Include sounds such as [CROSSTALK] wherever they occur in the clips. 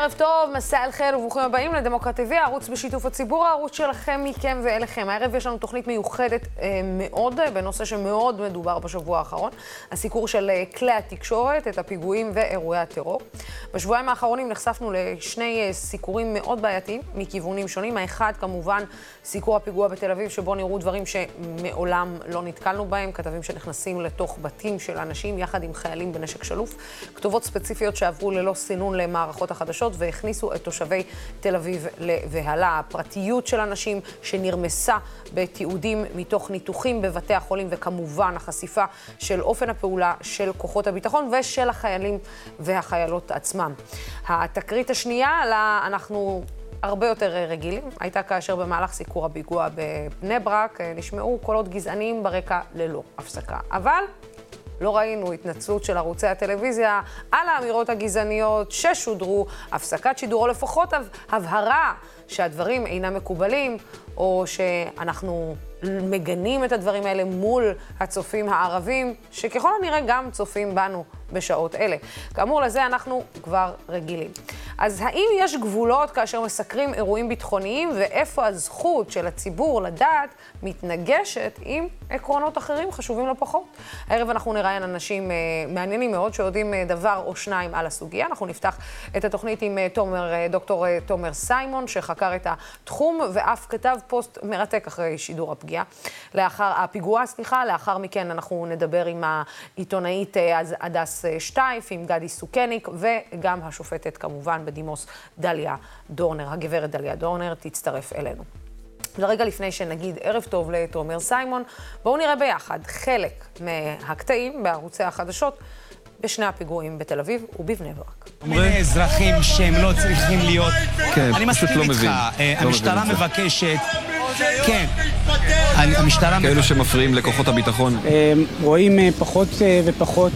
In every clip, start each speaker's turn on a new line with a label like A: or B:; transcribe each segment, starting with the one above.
A: ערב טוב, מסע אל חיל וברוכים הבאים לדמוקרט TV, הערוץ בשיתוף הציבור, הערוץ שלכם, מכם ואליכם. הערב יש לנו תוכנית מיוחדת אה, מאוד, אה, בנושא שמאוד מדובר בשבוע האחרון, הסיקור של אה, כלי התקשורת, את הפיגועים ואירועי הטרור. בשבועיים האחרונים נחשפנו לשני אה, סיקורים מאוד בעייתיים, מכיוונים שונים. האחד, כמובן, סיקור הפיגוע בתל אביב, שבו נראו דברים שמעולם לא נתקלנו בהם, כתבים שנכנסים לתוך בתים של אנשים יחד עם חיילים בנשק שלוף, כתובות ספציפיות שעברו ללא סינון למערכות החדשות והכניסו את תושבי תל אביב לבהלה. הפרטיות של אנשים שנרמסה בתיעודים מתוך ניתוחים בבתי החולים, וכמובן החשיפה של אופן הפעולה של כוחות הביטחון ושל החיילים והחיילות עצמם. התקרית השנייה, לה אנחנו הרבה יותר רגילים, הייתה כאשר במהלך סיקור הפיגוע בבני ברק אה, נשמעו קולות גזעניים ברקע ללא הפסקה. אבל לא ראינו התנצלות של ערוצי הטלוויזיה על האמירות הגזעניות ששודרו, הפסקת שידור, או לפחות הבהרה שהדברים אינם מקובלים, או שאנחנו מגנים את הדברים האלה מול הצופים הערבים, שככל הנראה גם צופים בנו בשעות אלה. כאמור, לזה אנחנו כבר רגילים. אז האם יש גבולות כאשר מסקרים אירועים ביטחוניים, ואיפה הזכות של הציבור לדעת מתנגשת עם עקרונות אחרים חשובים לא פחות? הערב אנחנו נראיין אנשים אה, מעניינים מאוד שיודעים אה, דבר או שניים על הסוגיה. אנחנו נפתח את התוכנית עם אה, תומר, אה, דוקטור אה, תומר סיימון, שחקר את התחום ואף כתב פוסט מרתק אחרי שידור הפגיעה. לאחר, הפיגוע, סליחה, לאחר מכן אנחנו נדבר עם העיתונאית אה, הדס אה, שטייף, עם גדי סוכניק, וגם השופטת כמובן בדימוס דליה דורנר, הגברת דליה דורנר, תצטרף אלינו. ורגע לפני שנגיד ערב טוב לתומר סיימון, בואו נראה ביחד חלק מהקטעים בערוצי החדשות בשני הפיגועים בתל אביב ובבני ברק.
B: מיני אזרחים שהם לא צריכים להיות...
C: כן,
B: אני
C: פשוט
B: מסכים
C: לא
B: איתך,
C: מבין.
B: אה,
C: לא מבין
B: המשטרה. מבקשת... כן, המשטרה
C: כאלו. שמפריעים לכוחות הביטחון.
D: אה, רואים אה, פחות אה, ופחות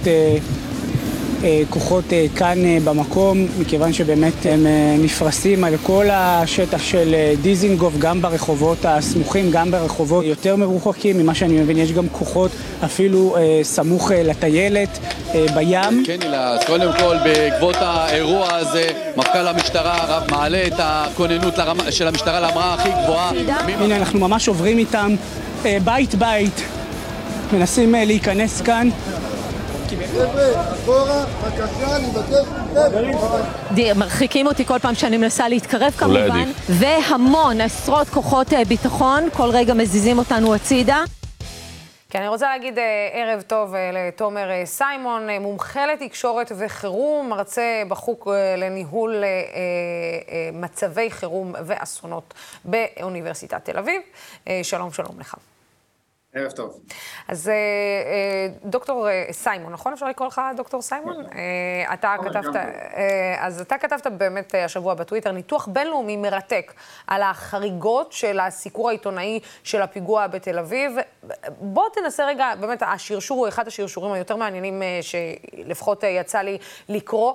D: כוחות אה, כאן אה, במקום, מכיוון שבאמת הם אה, נפרסים על כל השטח של אה, דיזינגוף, גם ברחובות הסמוכים, גם ברחובות יותר מרוחקים. ממה שאני מבין, יש גם כוחות אפילו אה, סמוך אה, לטיילת, אה, בים.
E: כן, הילה, אז קודם כל, בעקבות האירוע הזה, מפכ"ל המשטרה רב- מעלה את הכוננות לרמה, של המשטרה לרמה הכי גבוהה.
D: הנה, אנחנו ממש עוברים איתם אה, בית בית, מנסים אה, להיכנס כאן.
F: מרחיקים אותי כל פעם שאני מנסה להתקרב כמובן. והמון, עשרות כוחות אה, ביטחון, כל רגע מזיזים אותנו הצידה.
A: כן, אני רוצה להגיד אה, ערב טוב אה, לתומר סיימון, מומחה לתקשורת וחירום, מרצה בחוג לניהול מצבי חירום ואסונות באוניברסיטת תל אביב. שלום, שלום לך.
G: ערב טוב.
A: אז אה, אה, דוקטור אה, סיימון, נכון אפשר לקרוא לך דוקטור סיימון? אה, אתה
G: נכון,
A: כתבת, אז אתה כתבת באמת השבוע בטוויטר ניתוח בינלאומי מרתק על החריגות של הסיקור העיתונאי של הפיגוע בתל אביב. בוא תנסה רגע, באמת השרשור הוא אחד השרשורים היותר מעניינים שלפחות יצא לי לקרוא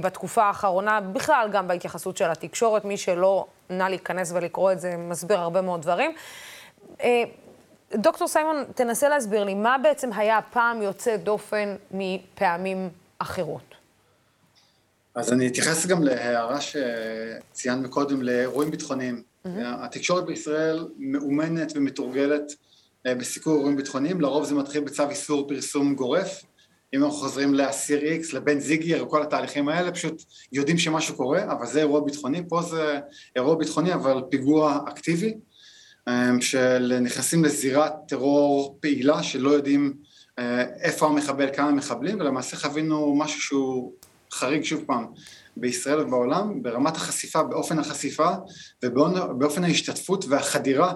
A: בתקופה האחרונה, בכלל גם בהתייחסות של התקשורת, מי שלא נא להיכנס ולקרוא את זה מסביר הרבה מאוד דברים. דוקטור סיימון, תנסה להסביר לי, מה בעצם היה הפעם יוצא דופן מפעמים אחרות?
G: אז אני אתייחס גם להערה שציינת מקודם לאירועים ביטחוניים. התקשורת בישראל מאומנת ומתורגלת אה, בסיקור אירועים ביטחוניים, לרוב זה מתחיל בצו איסור פרסום גורף. אם אנחנו חוזרים לאסיר איקס, לבן זיגר, כל התהליכים האלה, פשוט יודעים שמשהו קורה, אבל זה אירוע ביטחוני, פה זה אירוע ביטחוני, אבל פיגוע אקטיבי, של נכנסים לזירת טרור פעילה, שלא יודעים אה, איפה המחבל, כמה מחבלים, ולמעשה חווינו משהו שהוא חריג שוב פעם בישראל ובעולם, ברמת החשיפה, באופן החשיפה ובאופן ההשתתפות והחדירה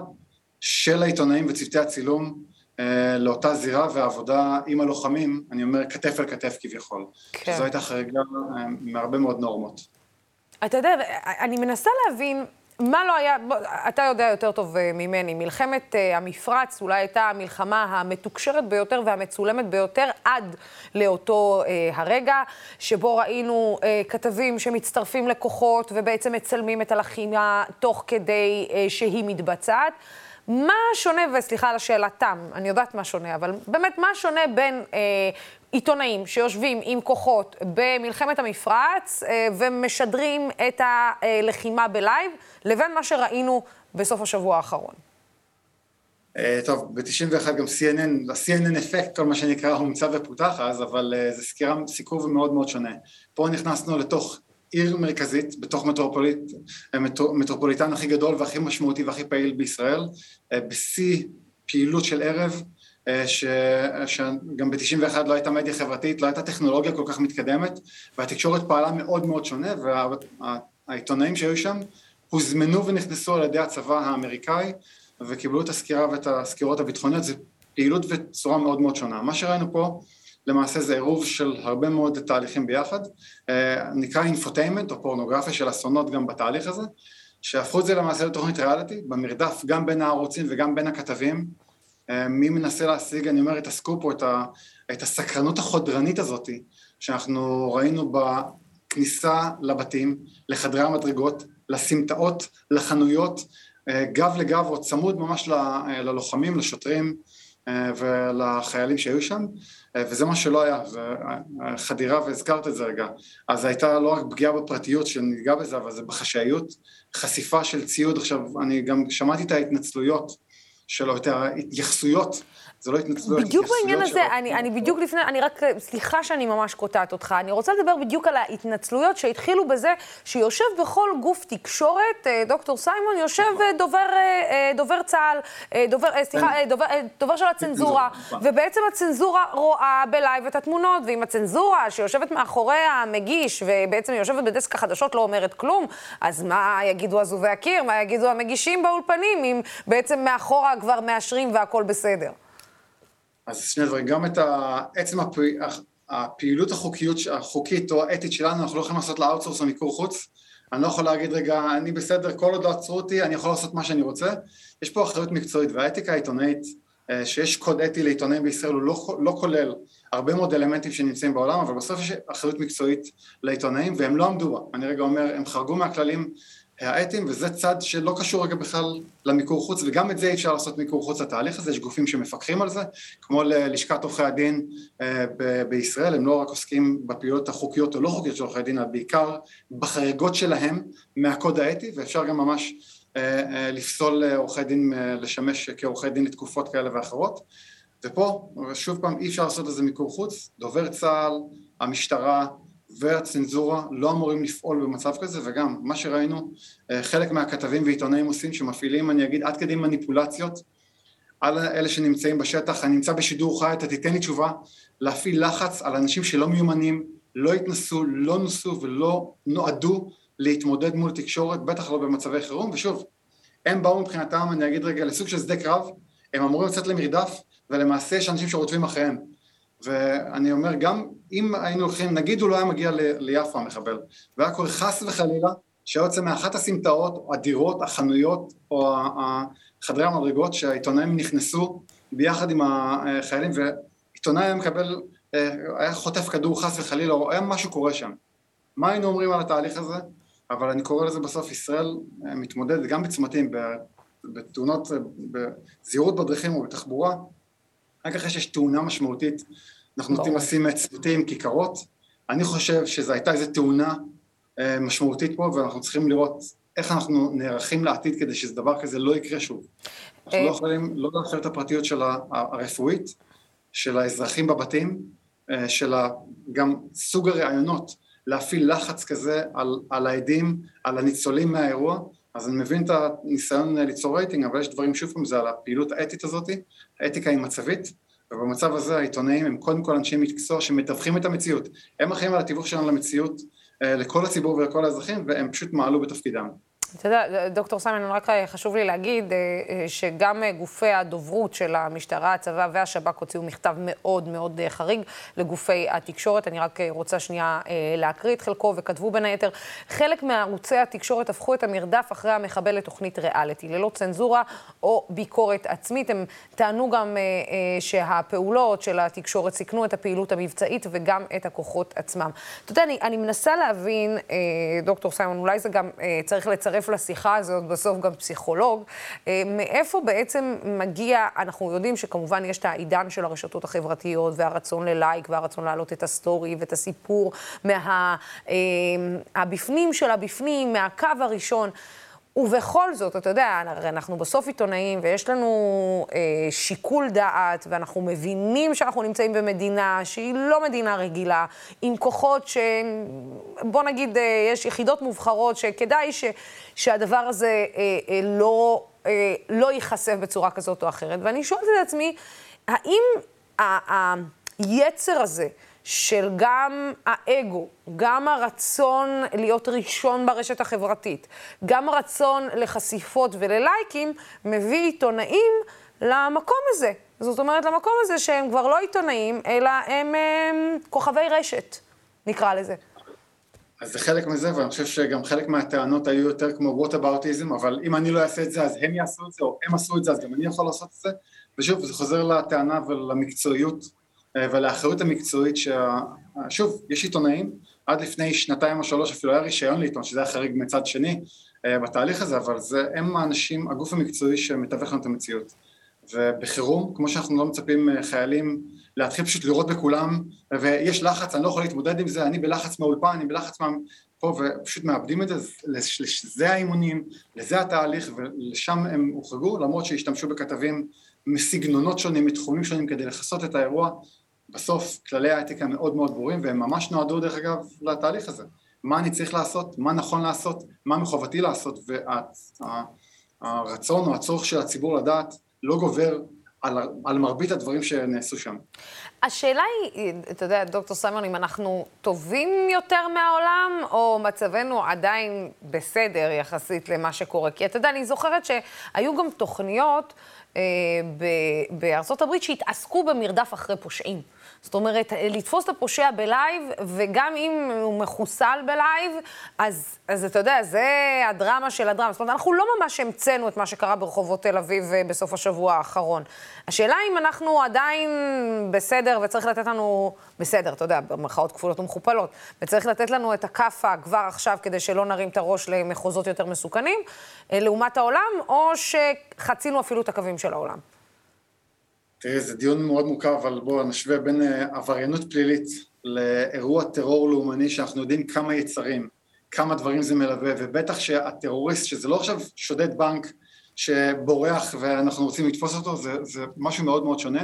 G: של העיתונאים וצוותי הצילום אה, לאותה זירה והעבודה עם הלוחמים, אני אומר כתף אל כתף כביכול.
A: כן.
G: שזו הייתה חריגה אה, מהרבה מאוד נורמות.
A: אתה יודע, אני מנסה להבין מה לא היה, בוא, אתה יודע יותר טוב אה, ממני, מלחמת אה, המפרץ אולי הייתה המלחמה המתוקשרת ביותר והמצולמת ביותר עד לאותו אה, הרגע, שבו ראינו אה, כתבים שמצטרפים לכוחות ובעצם מצלמים את הלחימה תוך כדי אה, שהיא מתבצעת. מה שונה, וסליחה על השאלה תם, אני יודעת מה שונה, אבל באמת, מה שונה בין אה, עיתונאים שיושבים עם כוחות במלחמת המפרץ אה, ומשדרים את הלחימה בלייב, לבין מה שראינו בסוף השבוע האחרון?
G: אה, טוב, ב-91 גם CNN, ה-CNN אפקט, כל מה שנקרא, הומצא ופותח אז, אבל uh, זה סקירה, סיקור מאוד מאוד שונה. פה נכנסנו לתוך עיר מרכזית, בתוך מטרופוליט, אה, מטר, מטרופוליטן הכי גדול והכי משמעותי והכי פעיל בישראל, uh, בשיא פעילות של ערב, uh, ש, שגם ב-91 לא הייתה מדיה חברתית, לא הייתה טכנולוגיה כל כך מתקדמת, והתקשורת פעלה מאוד מאוד שונה, והעיתונאים וה, שהיו שם הוזמנו ונכנסו על ידי הצבא האמריקאי, וקיבלו את הסקירה ואת הסקירות הביטחוניות, זה פעילות וצורה מאוד מאוד שונה. מה שראינו פה למעשה זה עירוב של הרבה מאוד תהליכים ביחד, אה, נקרא infotainment או פורנוגרפיה של אסונות גם בתהליך הזה, שהפכו את זה למעשה לתוכנית ריאליטי, במרדף גם בין הערוצים וגם בין הכתבים, אה, מי מנסה להשיג, אני אומר, את הסקופ או את, ה, את הסקרנות החודרנית הזאת שאנחנו ראינו בכניסה לבתים, לחדרי המדרגות, לסמטאות, לחנויות, אה, גב לגב או צמוד ממש אה, ללוחמים, לשוטרים ולחיילים שהיו שם, וזה מה שלא היה, זה חדירה והזכרת את זה רגע, אז הייתה לא רק פגיעה בפרטיות שניגע בזה, אבל זה בחשאיות, חשיפה של ציוד, עכשיו אני גם שמעתי את ההתנצלויות שלו, את ההתייחסויות
A: זה לא התנצלויות, בדיוק בעניין הזה, אני, אני בדיוק לפני, אני רק, סליחה שאני ממש קוטעת אותך, אני רוצה לדבר בדיוק על ההתנצלויות שהתחילו בזה שיושב בכל גוף תקשורת, אה, דוקטור סיימון, יושב נכון. אה, דובר, אה, דובר צה"ל, דובר, סליחה, דובר, דובר של הצנזורה, נכון. ובעצם הצנזורה רואה בלייב את התמונות, ואם הצנזורה שיושבת מאחורי המגיש, ובעצם יושבת בדסק החדשות לא אומרת כלום, אז מה יגידו אזובי הקיר, מה יגידו המגישים באולפנים, אם בעצם מאחורה כבר מאשרים והכול בסדר?
G: אז שני דברים, גם את עצם הפעילות החוקיות, החוקית או האתית שלנו, אנחנו לא יכולים לעשות לה outsource או מיקור חוץ. אני לא יכול להגיד, רגע, אני בסדר, כל עוד לא עצרו אותי, אני יכול לעשות מה שאני רוצה. יש פה אחריות מקצועית, והאתיקה העיתונאית, אה, שיש קוד אתי לעיתונאים בישראל, הוא לא, לא כולל הרבה מאוד אלמנטים שנמצאים בעולם, אבל בסוף יש אחריות מקצועית לעיתונאים, והם לא עמדו בה. אני רגע אומר, הם חרגו מהכללים האתיים, וזה צד שלא קשור רגע בכלל למיקור חוץ, וגם את זה אי אפשר לעשות מיקור חוץ לתהליך הזה, יש גופים שמפקחים על זה, כמו ללשכת עורכי הדין אה, ב- בישראל, הם לא רק עוסקים בפעילויות החוקיות או לא חוקיות של עורכי הדין, אלא בעיקר בחריגות שלהם מהקוד האתי, ואפשר גם ממש אה, אה, לפסול עורכי דין לשמש כעורכי דין לתקופות כאלה ואחרות. ופה, שוב פעם, אי אפשר לעשות לזה מיקור חוץ, דובר צה"ל, המשטרה, והצנזורה לא אמורים לפעול במצב כזה וגם מה שראינו אה, חלק מהכתבים ועיתונאים עושים שמפעילים אני אגיד עד כדי מניפולציות על אלה שנמצאים בשטח, אני נמצא בשידור חי, אתה תיתן לי תשובה, להפעיל לחץ על אנשים שלא מיומנים, לא התנסו, לא נוסו ולא נועדו להתמודד מול תקשורת, בטח לא במצבי חירום, ושוב, הם באו מבחינתם, אני אגיד רגע, לסוג של שדה קרב, הם אמורים לצאת למרדף, ולמעשה יש אנשים שרודפים אחריהם. ואני אומר, גם אם היינו הולכים, נגיד הוא לא היה מגיע ליפו המחבל, והיה קורה חס וחלילה שהיה יוצא מאחת הסמטאות, הדירות, החנויות, או חדרי המדרגות שהעיתונאים נכנסו ביחד עם החיילים, ועיתונאי היה מקבל, אה, היה חוטף כדור חס וחלילה, או היה משהו קורה שם. מה היינו אומרים על התהליך הזה? אבל אני קורא לזה בסוף, ישראל אה, מתמודדת גם בצמתים, בתאונות, אה, בזהירות בדרכים או בתחבורה, רק אחרי שיש תאונה משמעותית, אנחנו נוטים לשים צוותים, כיכרות. אני חושב שזו הייתה איזו תאונה אה, משמעותית פה, ואנחנו צריכים לראות איך אנחנו נערכים לעתיד כדי שדבר כזה לא יקרה שוב. אנחנו לא אה, יכולים לא לאפשר את הפרטיות של הרפואית, של האזרחים בבתים, אה, של גם סוג הראיונות, להפעיל לחץ כזה על, על העדים, על הניצולים מהאירוע, אז אני מבין את הניסיון ליצור רייטינג, אבל יש דברים, שוב פעם, זה על הפעילות האתית הזאת, האתיקה היא מצבית, ובמצב הזה העיתונאים הם קודם כל אנשי מקצוע שמתווכים את המציאות. הם אחראים על התיווך שלנו למציאות, אה, לכל הציבור ולכל האזרחים, והם פשוט מעלו בתפקידם.
A: אתה יודע, דוקטור סיימן, רק חשוב לי להגיד אה, אה, שגם אה, גופי הדוברות של המשטרה, הצבא והשב"כ הוציאו מכתב מאוד מאוד חריג לגופי התקשורת. אני רק רוצה שנייה להקריא את חלקו, וכתבו בין היתר, חלק מערוצי התקשורת הפכו את המרדף אחרי המחבל לתוכנית ריאליטי, ללא צנזורה או ביקורת עצמית. הם טענו גם שהפעולות של התקשורת סיכנו את הפעילות המבצעית וגם את הכוחות עצמם. אתה יודע, אני, אני מנסה להבין, דוקטור סיימן, אולי זה גם צריך לצרף יצטרף לשיחה הזאת בסוף גם פסיכולוג. אה, מאיפה בעצם מגיע, אנחנו יודעים שכמובן יש את העידן של הרשתות החברתיות והרצון ללייק והרצון להעלות את הסטורי ואת הסיפור מהבפנים אה, של הבפנים, מהקו הראשון. ובכל זאת, אתה יודע, הרי אנחנו בסוף עיתונאים ויש לנו אה, שיקול דעת, ואנחנו מבינים שאנחנו נמצאים במדינה שהיא לא מדינה רגילה, עם כוחות ש... בוא נגיד, אה, יש יחידות מובחרות שכדאי ש... שהדבר הזה אה, אה, לא, אה, לא ייחשף בצורה כזאת או אחרת. ואני שואלת את עצמי, האם היצר הזה, של גם האגו, גם הרצון להיות ראשון ברשת החברתית, גם הרצון לחשיפות וללייקים, מביא עיתונאים למקום הזה. זאת אומרת, למקום הזה שהם כבר לא עיתונאים, אלא הם, הם כוכבי רשת, נקרא לזה.
G: אז זה חלק מזה, ואני חושב שגם חלק מהטענות היו יותר כמו וואטאבאוטיזם, אבל אם אני לא אעשה את זה, אז הם יעשו את זה, או הם עשו את זה, אז גם אני יכול לעשות את זה. ושוב, זה חוזר לטענה ולמקצועיות אה, ולאחריות המקצועית ששוב, יש עיתונאים, עד לפני שנתיים או שלוש אפילו היה רישיון לעיתון, שזה היה חריג מצד שני אה, בתהליך הזה, אבל זה, הם האנשים, הגוף המקצועי שמתווך לנו את המציאות. ובחירום, כמו שאנחנו לא מצפים אה, חיילים להתחיל פשוט לראות בכולם, ויש לחץ, אני לא יכול להתמודד עם זה, אני בלחץ מהאולפן, אני בלחץ מה... פה, ופשוט מאבדים את זה, לזה האימונים, לזה התהליך, ולשם הם הוחרגו, למרות שהשתמשו בכתבים מסגנונות שונים, מתחומים שונים, כדי לכסות את האירוע, בסוף כללי האתיקה מאוד מאוד ברורים והם ממש נועדו דרך אגב לתהליך הזה. מה אני צריך לעשות, מה נכון לעשות, מה מחובתי לעשות והרצון או הצורך של הציבור לדעת לא גובר על, על מרבית הדברים שנעשו שם.
A: השאלה היא, אתה יודע, דוקטור סמיון, אם אנחנו טובים יותר מהעולם, או מצבנו עדיין בסדר יחסית למה שקורה? כי אתה יודע, אני זוכרת שהיו גם תוכניות אה, הברית שהתעסקו במרדף אחרי פושעים. זאת אומרת, לתפוס את הפושע בלייב, וגם אם הוא מחוסל בלייב, אז, אז אתה יודע, זה הדרמה של הדרמה. זאת אומרת, אנחנו לא ממש המצאנו את מה שקרה ברחובות תל אביב אה, בסוף השבוע האחרון. השאלה אם אנחנו עדיין בסדר וצריך לתת לנו, בסדר, אתה יודע, במרכאות כפולות ומכופלות, וצריך לתת לנו את הכאפה כבר עכשיו כדי שלא נרים את הראש למחוזות יותר מסוכנים, אה, לעומת העולם, או שחצינו אפילו את הקווים של העולם.
G: תראי, זה דיון מאוד מורכב, אבל בואו נשווה בין אה, עבריינות פלילית לאירוע טרור לאומני שאנחנו יודעים כמה יצרים, כמה דברים זה מלווה, ובטח שהטרוריסט, שזה לא עכשיו שודד בנק שבורח ואנחנו רוצים לתפוס אותו, זה, זה משהו מאוד מאוד שונה.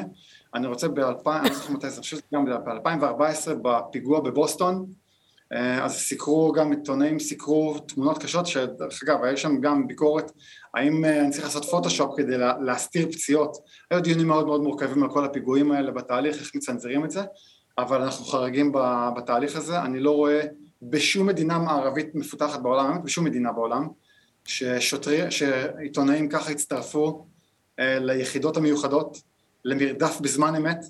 G: אני רוצה ב-2000, אני לא זוכר מתי זה, אני חושב שגם ב-2014 בפיגוע בבוסטון, אה, אז סיקרו גם עיתונאים, סיקרו תמונות קשות, שדרך אגב, היה שם גם ביקורת האם אה, אני צריך לעשות פוטושופ כדי להסתיר פציעות. היו דיונים מאוד מאוד מורכבים על כל הפיגועים האלה בתהליך, איך מצנזרים את זה, אבל אנחנו חרגים בתהליך הזה. אני לא רואה בשום מדינה מערבית מפותחת בעולם, בשום מדינה בעולם, ששוטרי, שעיתונאים ככה הצטרפו אה, ליחידות המיוחדות, למרדף בזמן אמת,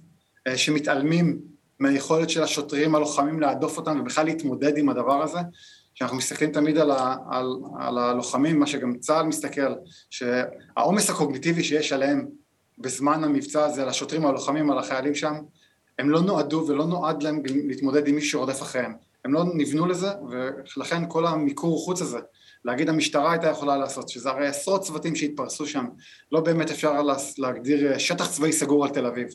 G: שמתעלמים מהיכולת של השוטרים הלוחמים להדוף אותם ובכלל להתמודד עם הדבר הזה, שאנחנו מסתכלים תמיד על, ה, על, על הלוחמים, מה שגם צה"ל מסתכל, שהעומס הקוגניטיבי שיש עליהם בזמן המבצע הזה, על השוטרים הלוחמים, על החיילים שם, הם לא נועדו ולא נועד להם להתמודד עם מי שרודף אחריהם. הם לא נבנו לזה, ולכן כל המיקור חוץ הזה, להגיד המשטרה הייתה יכולה לעשות, שזה הרי עשרות צוותים שהתפרסו שם, לא באמת אפשר להגדיר שטח צבאי סגור על תל אביב.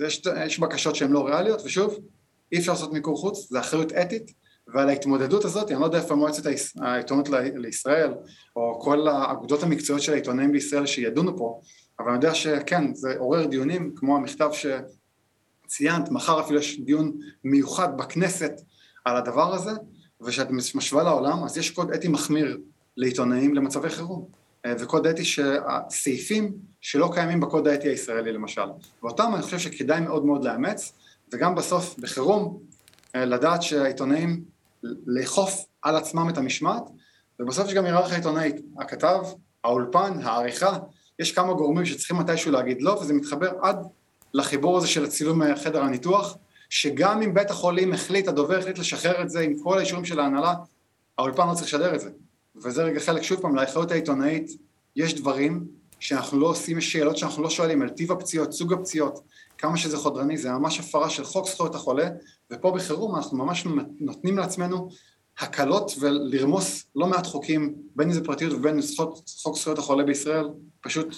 G: יש, יש בקשות שהן לא ריאליות, ושוב, אי אפשר לעשות מיקור חוץ, זה אחריות אתית, ועל ההתמודדות הזאת, אני לא יודע איפה מועצת העיתונות לישראל, או כל האגודות המקצועיות של העיתונאים בישראל שידונו פה, אבל אני יודע שכן, זה עורר דיונים, כמו המכתב שציינת, מחר אפילו יש דיון מיוחד בכנסת על הדבר הזה, וכשאת משווה לעולם, אז יש קוד אתי מחמיר לעיתונאים למצבי חירום. אה, וקוד אתי שהסעיפים שלא קיימים בקוד האתי הישראלי למשל. ואותם אני חושב שכדאי מאוד מאוד לאמץ, וגם בסוף בחירום אה, לדעת שהעיתונאים לאכוף על עצמם את המשמעת, ובסוף יש גם היררכיה עיתונאית, הכתב, האולפן, העריכה, יש כמה גורמים שצריכים מתישהו להגיד לא, וזה מתחבר עד לחיבור הזה של הצילום מחדר הניתוח, שגם אם בית החולים החליט, הדובר החליט לשחרר את זה עם כל האישורים של ההנהלה, האולפן לא צריך לשדר את זה. וזה רגע חלק, שוב פעם, לאחריות העיתונאית, יש דברים שאנחנו לא עושים, יש שאלות שאנחנו לא שואלים על טיב הפציעות, סוג הפציעות, כמה שזה חודרני, זה ממש הפרה של חוק זכויות החולה, ופה בחירום אנחנו ממש נותנים לעצמנו הקלות ולרמוס לא מעט חוקים, בין אם זה פרטיות ובין אם זה חוק זכויות החולה בישראל, פשוט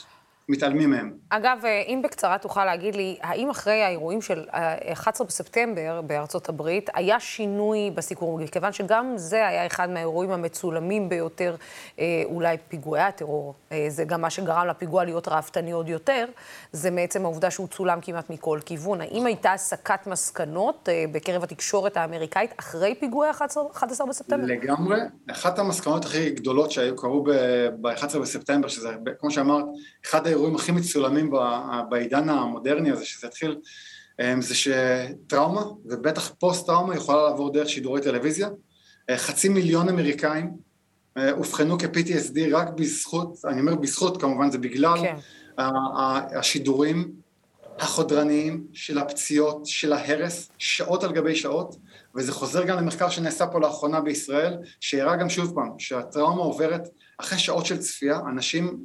G: מתעלמים מהם.
A: אגב, אה, אם בקצרה תוכל להגיד לי, האם אחרי האירועים של 11 בספטמבר בארצות הברית, היה שינוי בסיקור? כיוון שגם זה היה אחד מהאירועים המצולמים ביותר, אה, אולי פיגועי הטרור, אה, זה גם מה שגרם לפיגוע להיות ראוותני עוד יותר, זה מעצם העובדה שהוא צולם כמעט מכל כיוון. האם הייתה הסקת מסקנות בקרב התקשורת האמריקאית אחרי פיגועי 11 בספטמבר?
G: לגמרי. אחת המסקנות הכי גדולות שהיו קרו ב-11 בספטמבר, שזה, כמו שאמרת, אחד האירועים הכי מצולמים בעידן המודרני הזה, שזה התחיל, אמ, זה שטראומה, ובטח פוסט-טראומה, יכולה לעבור דרך שידורי טלוויזיה. אה, חצי מיליון אמריקאים אה, אובחנו כ-PTSD רק בזכות, אני אומר בזכות, כמובן זה בגלל כן. השידורים החודרניים של הפציעות, של ההרס, שעות על גבי שעות, וזה חוזר גם למחקר שנעשה פה לאחרונה בישראל, שהראה גם שוב פעם, שהטראומה עוברת אחרי שעות של צפייה, אנשים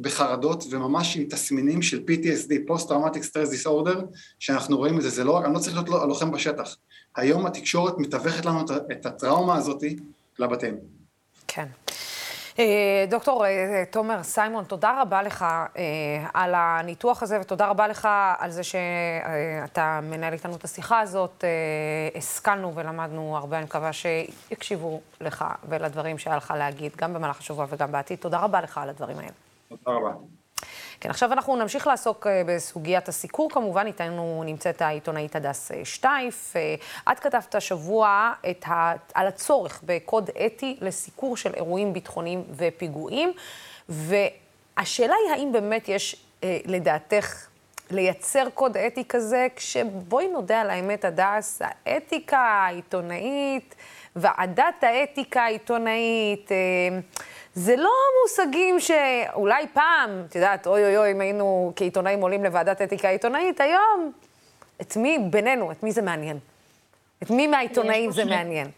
G: בחרדות וממש עם תסמינים של PTSD, Post-Traumatic Stress Disorder, שאנחנו רואים את זה, זה לא אני לא צריך להיות הלוחם בשטח. היום התקשורת מתווכת לנו את הטראומה הזאת לבתים.
A: כן. אה, דוקטור אה, תומר סיימון, תודה רבה לך אה, על הניתוח הזה, ותודה רבה לך על זה שאתה מנהל איתנו את השיחה הזאת. השכלנו ולמדנו הרבה, אני מקווה שיקשיבו לך ולדברים שהיה לך להגיד, גם במהלך השבוע וגם בעתיד. תודה רבה לך על הדברים האלה.
G: תודה רבה.
A: כן, עכשיו אנחנו נמשיך לעסוק אה, בסוגיית הסיקור, כמובן, איתנו נמצאת העיתונאית הדס אה, שטייף. אה, את כתבת השבוע את ה... על הצורך בקוד אתי לסיקור של אירועים ביטחוניים ופיגועים, והשאלה היא האם באמת יש, לדעתך, לייצר קוד אתי כזה, כשבואי נודה על האמת, הדס, האתיקה העיתונאית, ועדת האתיקה העיתונאית, זה לא מושגים שאולי פעם, את יודעת, אוי אוי אוי, אם היינו כעיתונאים עולים לוועדת אתיקה עיתונאית, היום, את מי, בינינו, את מי זה מעניין? את מי מהעיתונאים זה מעניין?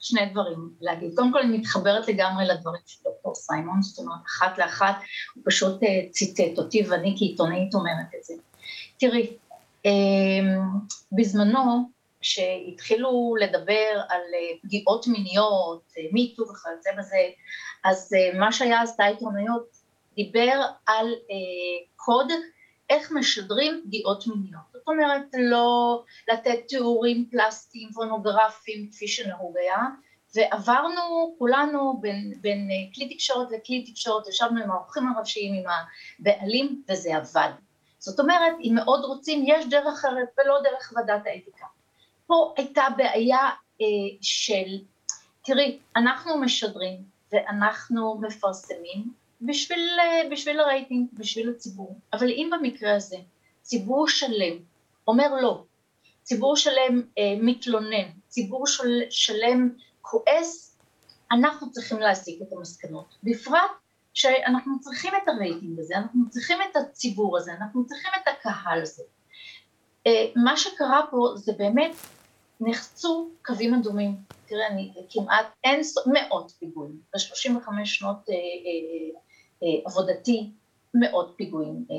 C: שני דברים להגיד. קודם כל, אני מתחברת לגמרי לדברים של דוקטור סיימון, זאת אומרת, אחת לאחת, הוא פשוט אה, ציטט אותי, ואני כעיתונאית אומרת את זה. תראי, אמ, בזמנו, כשהתחילו לדבר על אה, פגיעות מיניות, מיטו וכיוצא בזה, אז אה, מה שהיה אז העיתונאיות דיבר על אה, קוד איך משדרים פגיעות מיניות. זאת אומרת, לא לתת תיאורים פלסטיים, פורנוגרפיים, כפי שנהוג היה, ועברנו כולנו בין, בין אה, כלי תקשורת לכלי תקשורת, ישבנו עם העורכים הראשיים, עם הבעלים, וזה עבד. זאת אומרת, אם מאוד רוצים, יש דרך אחרת ולא דרך ועדת האתיקה. פה הייתה בעיה אה, של, תראי, אנחנו משדרים ואנחנו מפרסמים בשביל, בשביל הרייטינג, בשביל הציבור. אבל אם במקרה הזה ציבור שלם אומר לא, ציבור שלם אה, מתלונן, ציבור של, שלם כועס, אנחנו צריכים להסיק את המסקנות. בפרט שאנחנו צריכים את הרייטינג הזה, אנחנו צריכים את הציבור הזה, אנחנו צריכים את הקהל הזה. אה, מה שקרה פה זה באמת נחצו קווים אדומים. תראה, אני כמעט אין, מאות פיגועים. ב-35 שנות אה, אה, אה, עבודתי, מאות פיגועים אה,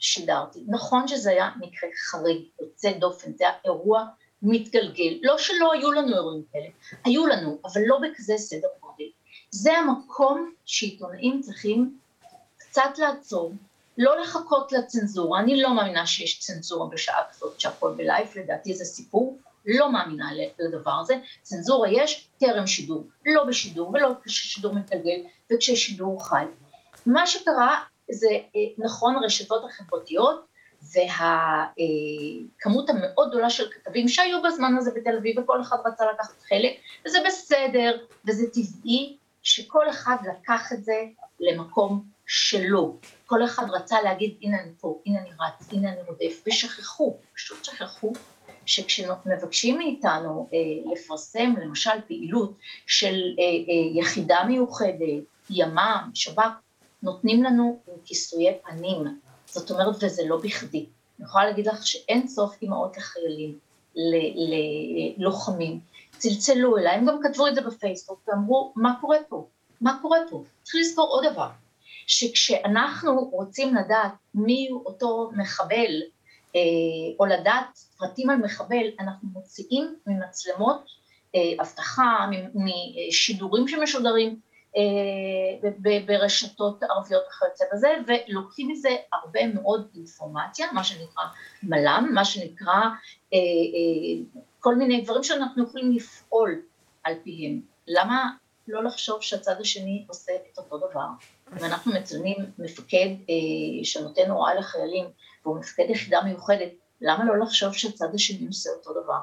C: שידרתי. נכון שזה היה מקרה חריג, יוצא דופן, זה היה אירוע מתגלגל. לא שלא היו לנו אירועים כאלה, היו לנו, אבל לא בכזה סדר גודל. זה המקום שעיתונאים צריכים קצת לעצור, לא לחכות לצנזורה, אני לא מאמינה שיש צנזורה בשעה כזאת שהכל בלייב, לדעתי זה סיפור, לא מאמינה לדבר הזה, צנזורה יש טרם שידור, לא בשידור ולא כששידור מתגלגל וכששידור חי. מה שקרה זה אה, נכון הרשתות החברתיות והכמות המאוד גדולה של כתבים שהיו בזמן הזה בתל אביב וכל אחד רצה לקחת חלק וזה בסדר וזה טבעי שכל אחד לקח את זה למקום שלו, כל אחד רצה להגיד הנה אני פה, הנה אני רץ, הנה אני רודף ושכחו, פשוט שכחו כשמבקשים מאיתנו אה, לפרסם למשל פעילות של אה, אה, יחידה מיוחדת, ימ"מ, שב"כ, נותנים לנו כיסויי פנים, זאת אומרת וזה לא בכדי. אני יכולה להגיד לך שאין סוף אימהות לחיילים, ללוחמים, צלצלו אליי, הם גם כתבו את זה בפייסבוק ואמרו מה קורה פה, מה קורה פה, צריך לזכור עוד דבר, שכשאנחנו רוצים לדעת מי הוא אותו מחבל אה, או לדעת פרטים על מחבל, אנחנו מוציאים ממצלמות מאבטחה, משידורים שמשודרים אה, ברשתות ערביות וכיוצא בזה, ולוקחים מזה הרבה מאוד אינפורמציה, מה שנקרא מל"מ, מה שנקרא כל מיני דברים שאנחנו יכולים לפעול על פיהם. למה לא לחשוב שהצד השני עושה את אותו דבר? ואנחנו מצלמים מפקד אה, שנותן הוראה לחיילים, והוא מפקד יחידה מיוחדת, למה לא לחשוב שהצד השני עושה אותו דבר?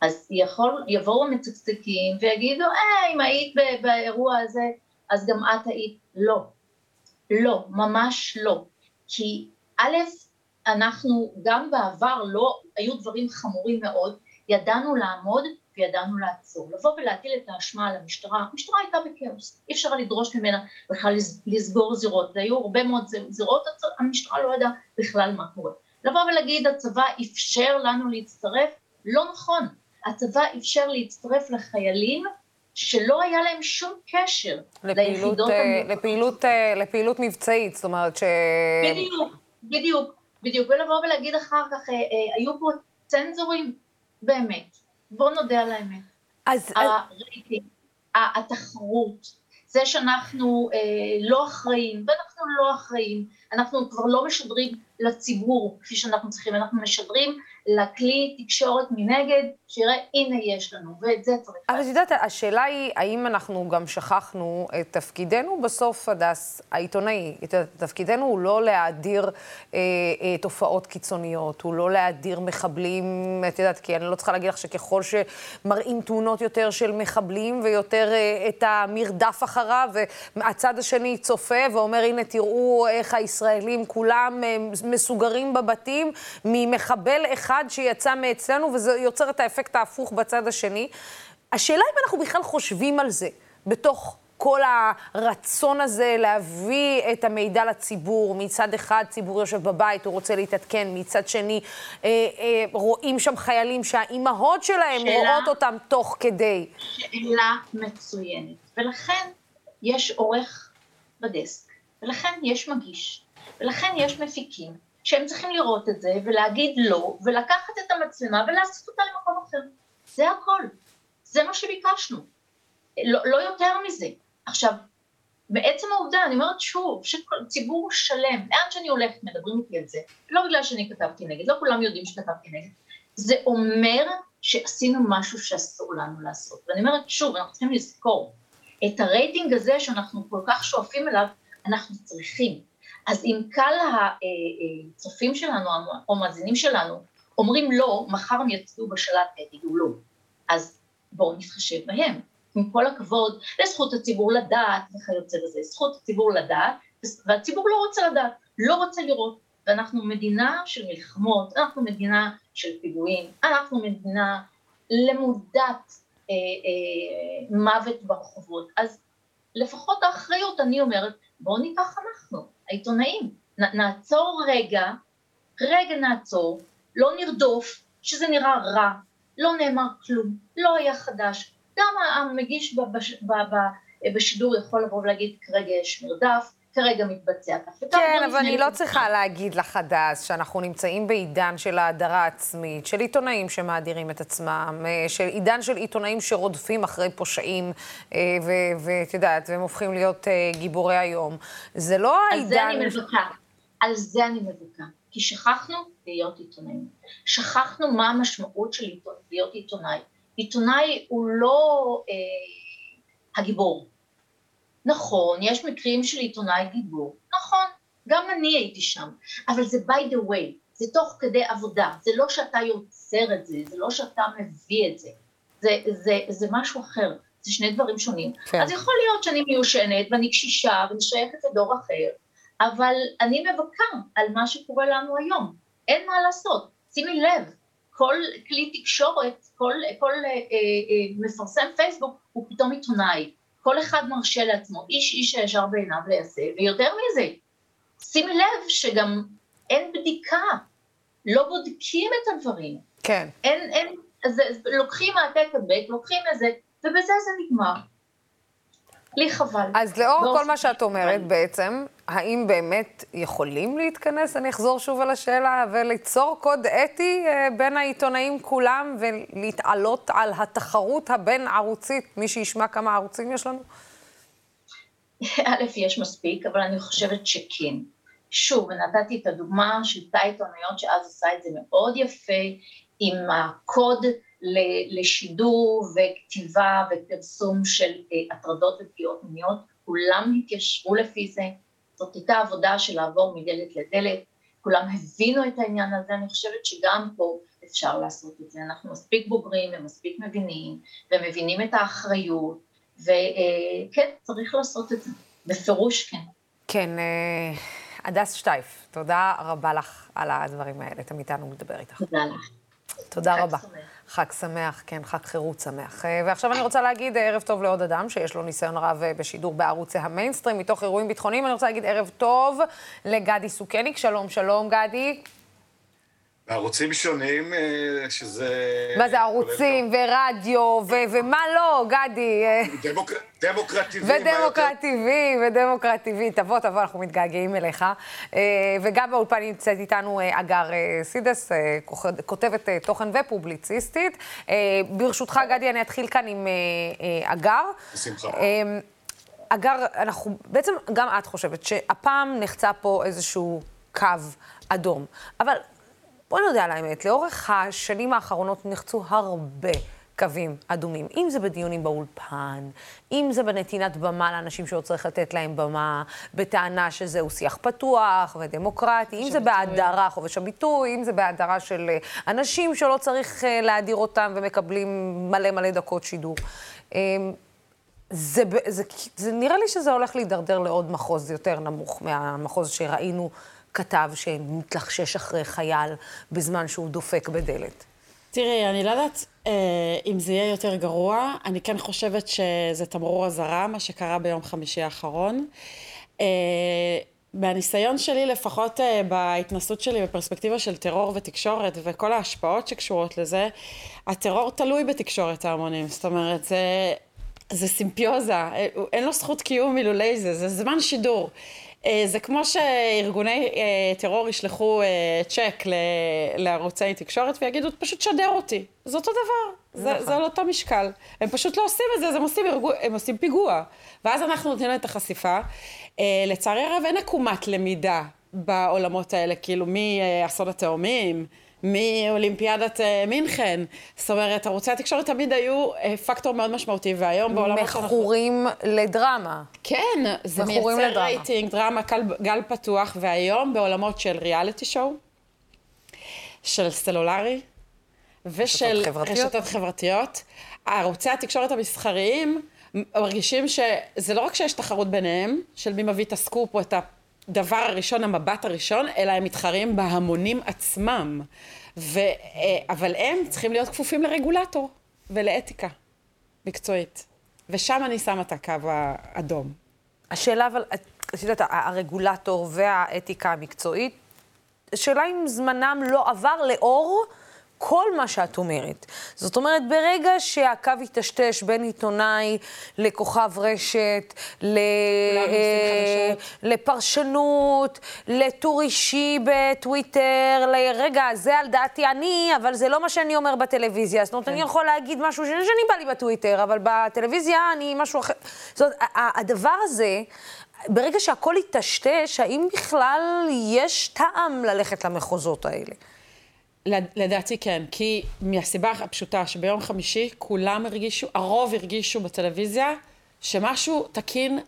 C: אז יכול, יבואו המצקצקים ויגידו, אה, אם היית באירוע הזה, אז גם את היית. לא. לא, ממש לא. כי א', אנחנו גם בעבר לא, היו דברים חמורים מאוד, ידענו לעמוד וידענו לעצור. לבוא ולהטיל את האשמה על המשטרה, המשטרה הייתה בכאוס, אי אפשר לדרוש ממנה בכלל לסגור זירות, והיו הרבה מאוד זירות, המשטרה לא ידעה בכלל מה קורה. לבוא ולהגיד הצבא אפשר לנו להצטרף, לא נכון, הצבא אפשר להצטרף לחיילים שלא היה להם שום קשר לפעילות, ליחידות
A: אה, לפעילות, אה, לפעילות מבצעית, זאת אומרת ש...
C: בדיוק, בדיוק, בדיוק, ולבוא ולהגיד אחר כך, אה, היו פה צנזורים, באמת, בואו נודה על האמת. אז... הרייטינג, התחרות, זה שאנחנו אה, לא אחראים, ואנחנו לא אחראים, אנחנו כבר לא משדרים לציבור כפי שאנחנו צריכים, אנחנו משדרים לכלי תקשורת מנגד, שיראה הנה יש לנו, ואת זה צריך.
A: אבל את יודעת, השאלה היא, האם אנחנו גם שכחנו את תפקידנו בסוף, הדס, העיתונאי, את תפקידנו הוא לא להאדיר אה, אה, תופעות קיצוניות, הוא לא להאדיר מחבלים, את יודעת, כי אני לא צריכה להגיד לך שככל שמראים תמונות יותר של מחבלים ויותר אה, את המרדף אחריו, והצד השני צופה ואומר, הנה תראו איך הישראלים כולם אה, מסוגרים בבתים ממחבל אחד שיצא מאצלנו, וזה יוצר את האפקט ההפוך בצד השני. השאלה אם אנחנו בכלל חושבים על זה בתוך כל הרצון הזה להביא את המידע לציבור. מצד אחד, ציבור יושב בבית, הוא רוצה להתעדכן, מצד שני, אה, אה, רואים שם חיילים שהאימהות שלהם שאלה, רואות אותם תוך כדי.
C: שאלה מצוינת. ולכן יש עורך בדסק, ולכן יש מגיש, ולכן יש מפיקים, שהם צריכים לראות את זה ולהגיד לא, ולקחת את המצלמה ולעשות אותה למקום אחר. זה הכל. זה מה שביקשנו. לא, לא יותר מזה. עכשיו, בעצם העובדה, אני אומרת שוב, שציבור שלם, לאן שאני הולכת מדברים איתי על זה, לא בגלל שאני כתבתי נגד, לא כולם יודעים שכתבתי נגד, זה אומר שעשינו משהו שאסור לנו לעשות. ואני אומרת שוב, אנחנו צריכים לזכור, את הרייטינג הזה שאנחנו כל כך שואפים אליו, אנחנו צריכים. אז אם קל הצופים שלנו או המאזינים שלנו אומרים לא, מחר הם יצאו בשלט ויגידו לא. אז בואו נתחשב בהם. עם כל הכבוד לזכות הציבור לדעת וכיוצא בזה, זכות הציבור לדעת, והציבור לא רוצה לדעת, לא רוצה לראות, ואנחנו מדינה של מלחמות, אנחנו מדינה של פיגועים, אנחנו מדינה למודת אה, אה, מוות ברחובות, אז לפחות האחריות, אני אומרת, בואו ניקח אנחנו, העיתונאים, נ, נעצור רגע, רגע נעצור, לא נרדוף, שזה נראה רע, לא נאמר כלום, לא היה חדש, גם המגיש בש, ב, ב, בשידור יכול לבוא ולהגיד כרגע יש מרדף, כרגע מתבצע כך.
A: כן, אבל אני לא צריכה להגיד לך, הדס, שאנחנו נמצאים בעידן של האדרה עצמית, של עיתונאים שמאדירים את עצמם, אה, של עידן של עיתונאים שרודפים אחרי פושעים, אה, ואת יודעת, והם הופכים להיות אה, גיבורי היום. זה לא העידן...
C: על זה אני מבכה. על זה אני מבכה. כי שכחנו להיות עיתונאים. שכחנו מה המשמעות של להיות עיתונאי. עיתונאי הוא לא אה, הגיבור. נכון, יש מקרים של עיתונאי גיבור, נכון, גם אני הייתי שם, אבל זה by the way, זה תוך כדי עבודה, זה לא שאתה יוצר את זה, זה לא שאתה מביא את זה, זה, זה, זה משהו אחר, זה שני דברים שונים. כן. אז יכול להיות שאני מיושנת ואני קשישה ואני שייכת לדור אחר, אבל אני מבכה על מה שקורה לנו היום, אין מה לעשות, שימי לב, כל כלי תקשורת, כל, כל אה, אה, מפרסם פייסבוק הוא פתאום עיתונאי, כל אחד מרשה לעצמו, איש איש הישר בעיניו ליעשה, ויותר מזה, שימי לב שגם אין בדיקה, לא בודקים את הדברים.
A: כן.
C: אין, אין, אז לוקחים העתק הדבק, לוקחים איזה, ובזה זה נגמר. לי חבל.
A: אז לאור כל מה שאת אומרת בעצם, האם באמת יכולים להתכנס, אני אחזור שוב על השאלה, וליצור קוד אתי אה, בין העיתונאים כולם ולהתעלות על התחרות הבין-ערוצית? מי שישמע כמה ערוצים יש לנו? [LAUGHS]
C: א', יש מספיק, אבל אני חושבת שכן. שוב, נתתי את הדוגמה של תא עיתונאיות שאז עושה את זה מאוד יפה, עם הקוד לשידור וכתיבה ופרסום של אה, הטרדות ופגיעות מיניות, כולם התיישרו לפי זה, זאת הייתה עבודה של לעבור מדלת לדלת, כולם הבינו את העניין הזה, אני חושבת שגם פה אפשר לעשות את זה, אנחנו מספיק בוגרים ומספיק מבינים, ומבינים את האחריות, וכן, צריך לעשות את זה, בפירוש כן.
A: כן, אה, הדס שטייף, תודה רבה לך על הדברים האלה, תמיד תענוג לדבר איתך.
C: תודה לך.
A: תודה רבה. חג שמח, כן, חג חירות שמח. אה, ועכשיו אני רוצה להגיד אה, ערב טוב לעוד אדם שיש לו ניסיון רב אה, בשידור בערוצי המיינסטרים מתוך אירועים ביטחוניים. אני רוצה להגיד ערב טוב לגדי סוכניק. שלום, שלום, גדי.
H: ערוצים שונים, אה, שזה...
A: מה זה ערוצים ורדיו ו- ומה לא, גדי? אה,
H: דמוק... דמוקרט TV. מה יותר-
A: ודמוקרט TV, ודמוקרט TV, תבוא, תבוא, אנחנו מתגעגעים אליך. אה, וגם באולפן נמצאת איתנו אה, אגר אה, סידס, אה, כותבת אה, תוכן ופובליציסטית. אה, ברשותך, גדי, אני אתחיל כאן עם אה, אה, אגר.
H: בשמחה.
A: אה, אגר, אנחנו, בעצם גם את חושבת שהפעם נחצה פה איזשהו קו אדום. אבל בואי נודה על האמת, לאורך השנים האחרונות נחצו הרבה קווים אדומים. אם זה בדיונים באולפן, אם זה בנתינת במה לאנשים שעוד צריך לתת להם במה, בטענה שזהו שיח פתוח ודמוקרטי, אם זה בהדרה, חופש הביטוי, אם זה בהדרה של אה, אנשים שלא צריך אה, להדיר אותם ומקבלים מלא מלא דקות שידור. אה, זה, ב- זה, זה נראה לי שזה הולך להידרדר לעוד מחוז יותר נמוך מהמחוז שראינו כתב שמתלחשש אחרי חייל בזמן שהוא דופק בדלת.
I: תראי, אני לא יודעת אה, אם זה יהיה יותר גרוע, אני כן חושבת שזה תמרור אזהרה, מה שקרה ביום חמישי האחרון. אה, מהניסיון שלי, לפחות אה, בהתנסות שלי בפרספקטיבה של טרור ותקשורת וכל ההשפעות שקשורות לזה, הטרור תלוי בתקשורת ההמונים. זאת אומרת, זה, זה סימפיוזה, אה, אין לו זכות קיום מילולי זה, זה זמן שידור. אה, זה כמו שארגוני אה, טרור ישלחו אה, צ'ק ל- לערוצי תקשורת ויגידו, פשוט שדר אותי. זה אותו דבר, זה, זה על אותו משקל. הם פשוט לא עושים את זה, אז הם עושים, ארגו, הם עושים פיגוע. ואז אנחנו נותנים להם את החשיפה. לצערי הרב אין עקומת למידה בעולמות האלה, כאילו מאסון התאומים, מאולימפיאדת אה, מינכן. זאת אומרת, ערוצי התקשורת תמיד היו אה, פקטור מאוד משמעותי, והיום שאנחנו...
A: מכורים לדרמה.
I: כן, זה מייצר
A: לדרמה.
I: רייטינג, דרמה, גל, גל פתוח, והיום בעולמות של ריאליטי שואו, של סלולרי, ושל
A: רשתות חברתיות.
I: רשתות חברתיות, ערוצי התקשורת המסחריים מרגישים שזה לא רק שיש תחרות ביניהם, של מי מביא את הסקופ או את הדבר הראשון, המבט הראשון, אלא הם מתחרים בהמונים עצמם. ו, אה, אבל הם צריכים להיות כפופים לרגולטור ולאתיקה מקצועית. ושם אני שמה את הקו האדום.
A: השאלה אבל, את יודעת, הרגולטור והאתיקה המקצועית, השאלה אם זמנם לא עבר לאור כל מה שאת אומרת. זאת אומרת, ברגע שהקו יטשטש בין עיתונאי לכוכב רשת, ל... לפרשנות, לטור אישי בטוויטר, לרגע, זה על דעתי אני, אבל זה לא מה שאני אומר בטלוויזיה. זאת אומרת, אני יכול להגיד משהו ש- שאני בא לי בטוויטר, אבל בטלוויזיה אני משהו אחר. זאת אומרת, הדבר הזה, ברגע שהכל יטשטש, האם בכלל יש טעם ללכת למחוזות האלה?
I: לד- לדעתי כן, כי מהסיבה הפשוטה שביום חמישי כולם הרגישו, הרוב הרגישו בטלוויזיה שמשהו תקין,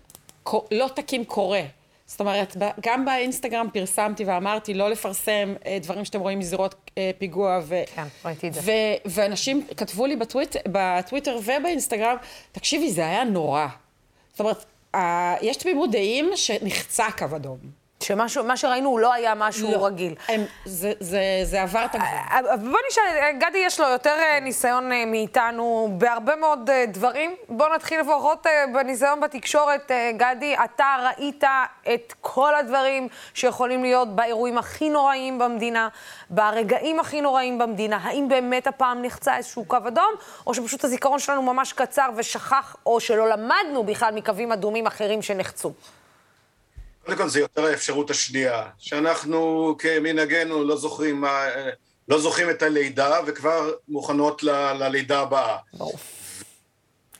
I: לא תקין קורה. זאת אומרת, גם באינסטגרם פרסמתי ואמרתי לא לפרסם אה, דברים שאתם רואים מזירות אה, פיגוע. ו-
A: כן, ראיתי את זה.
I: ו- ואנשים כתבו לי בטוויט, בטוויטר ובאינסטגרם, תקשיבי, זה היה נורא. זאת אומרת, ה- יש תמימות דעים שנחצה קו אדום.
A: שמה שראינו לא היה משהו
I: לא.
A: רגיל.
I: הם, זה, זה, זה עבר את הגבול.
A: אבל בוא נשאל, גדי יש לו יותר אה, ניסיון אה, מאיתנו בהרבה מאוד אה, דברים. בוא נתחיל לפחות אה, בניסיון בתקשורת. אה, גדי, אתה ראית את כל הדברים שיכולים להיות באירועים הכי נוראים במדינה, ברגעים הכי נוראים במדינה. האם באמת הפעם נחצה איזשהו קו אדום, או שפשוט הזיכרון שלנו ממש קצר ושכח, או שלא למדנו בכלל מקווים אדומים אחרים שנחצו?
H: קודם כל זה יותר האפשרות השנייה, שאנחנו כמנהגנו לא זוכרים מה... לא זוכרים את הלידה וכבר מוכנות ל, ללידה הבאה. ברור.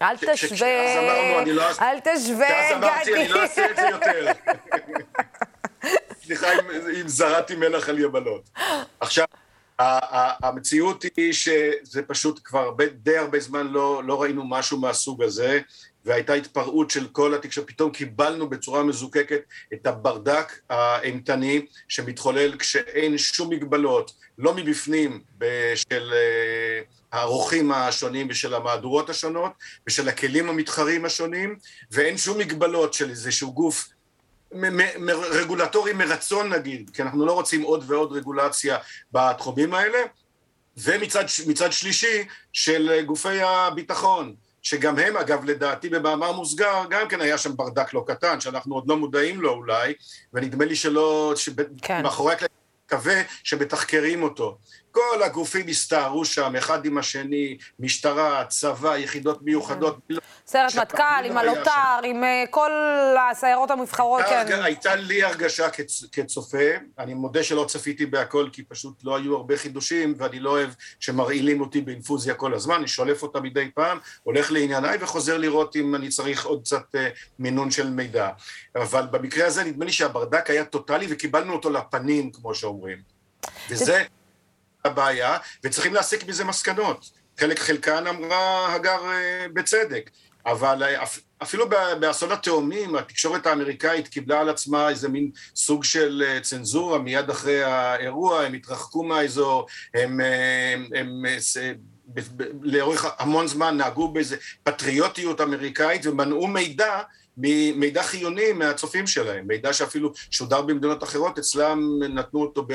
A: אל תשווה,
H: לא
A: אל תשווה, גדי.
H: כשאז אמרתי, אני לא אעשה את זה יותר. [LAUGHS] סליחה אם זרעתי מלח על יבלות. עכשיו, המציאות היא שזה פשוט כבר די הרבה זמן לא, לא ראינו משהו מהסוג הזה, והייתה התפרעות של כל התקשורת, פתאום קיבלנו בצורה מזוקקת את הברדק האימתני שמתחולל כשאין שום מגבלות, לא מבפנים של אה, הערוכים השונים ושל המהדורות השונות ושל הכלים המתחרים השונים, ואין שום מגבלות של איזשהו גוף רגולטורי מרצון נגיד, כי אנחנו לא רוצים עוד ועוד רגולציה בתחומים האלה, ומצד שלישי של גופי הביטחון, שגם הם אגב לדעתי במאמר מוסגר גם כן היה שם ברדק לא קטן שאנחנו עוד לא מודעים לו אולי ונדמה לי שלא, שמאחורי כן. הקלעים מקווה שמתחקרים אותו. כל הגופים הסתערו שם, אחד עם השני, משטרה, צבא, יחידות מיוחדות.
A: סיירת מטכ"ל, עם הלוטר, עם אה, כל הסיירות המבחרות, כן.
H: הייתה לי הרגשה כצופה, אני מודה שלא צפיתי בהכל, כי פשוט לא היו הרבה חידושים, ואני לא אוהב שמרעילים אותי באינפוזיה כל הזמן, אני שולף אותה מדי פעם, הולך לענייניי וחוזר לראות אם אני צריך עוד קצת אה, מינון של מידע. אבל במקרה הזה נדמה לי שהברדק היה טוטאלי וקיבלנו אותו לפנים, כמו שאומרים. וזה... הבעיה, וצריכים להסיק מזה מסקנות. חלק חלקן אמרה הגר אה, בצדק, אבל אה, אפילו באסון התאומים, התקשורת האמריקאית קיבלה על עצמה איזה מין סוג של אה, צנזורה מיד אחרי האירוע, הם התרחקו מהאזור, הם, הם, הם לאורך המון זמן נהגו באיזה פטריוטיות אמריקאית ומנעו מידע ממידע חיוני מהצופים שלהם, מידע שאפילו שודר במדינות אחרות, אצלם נתנו אותו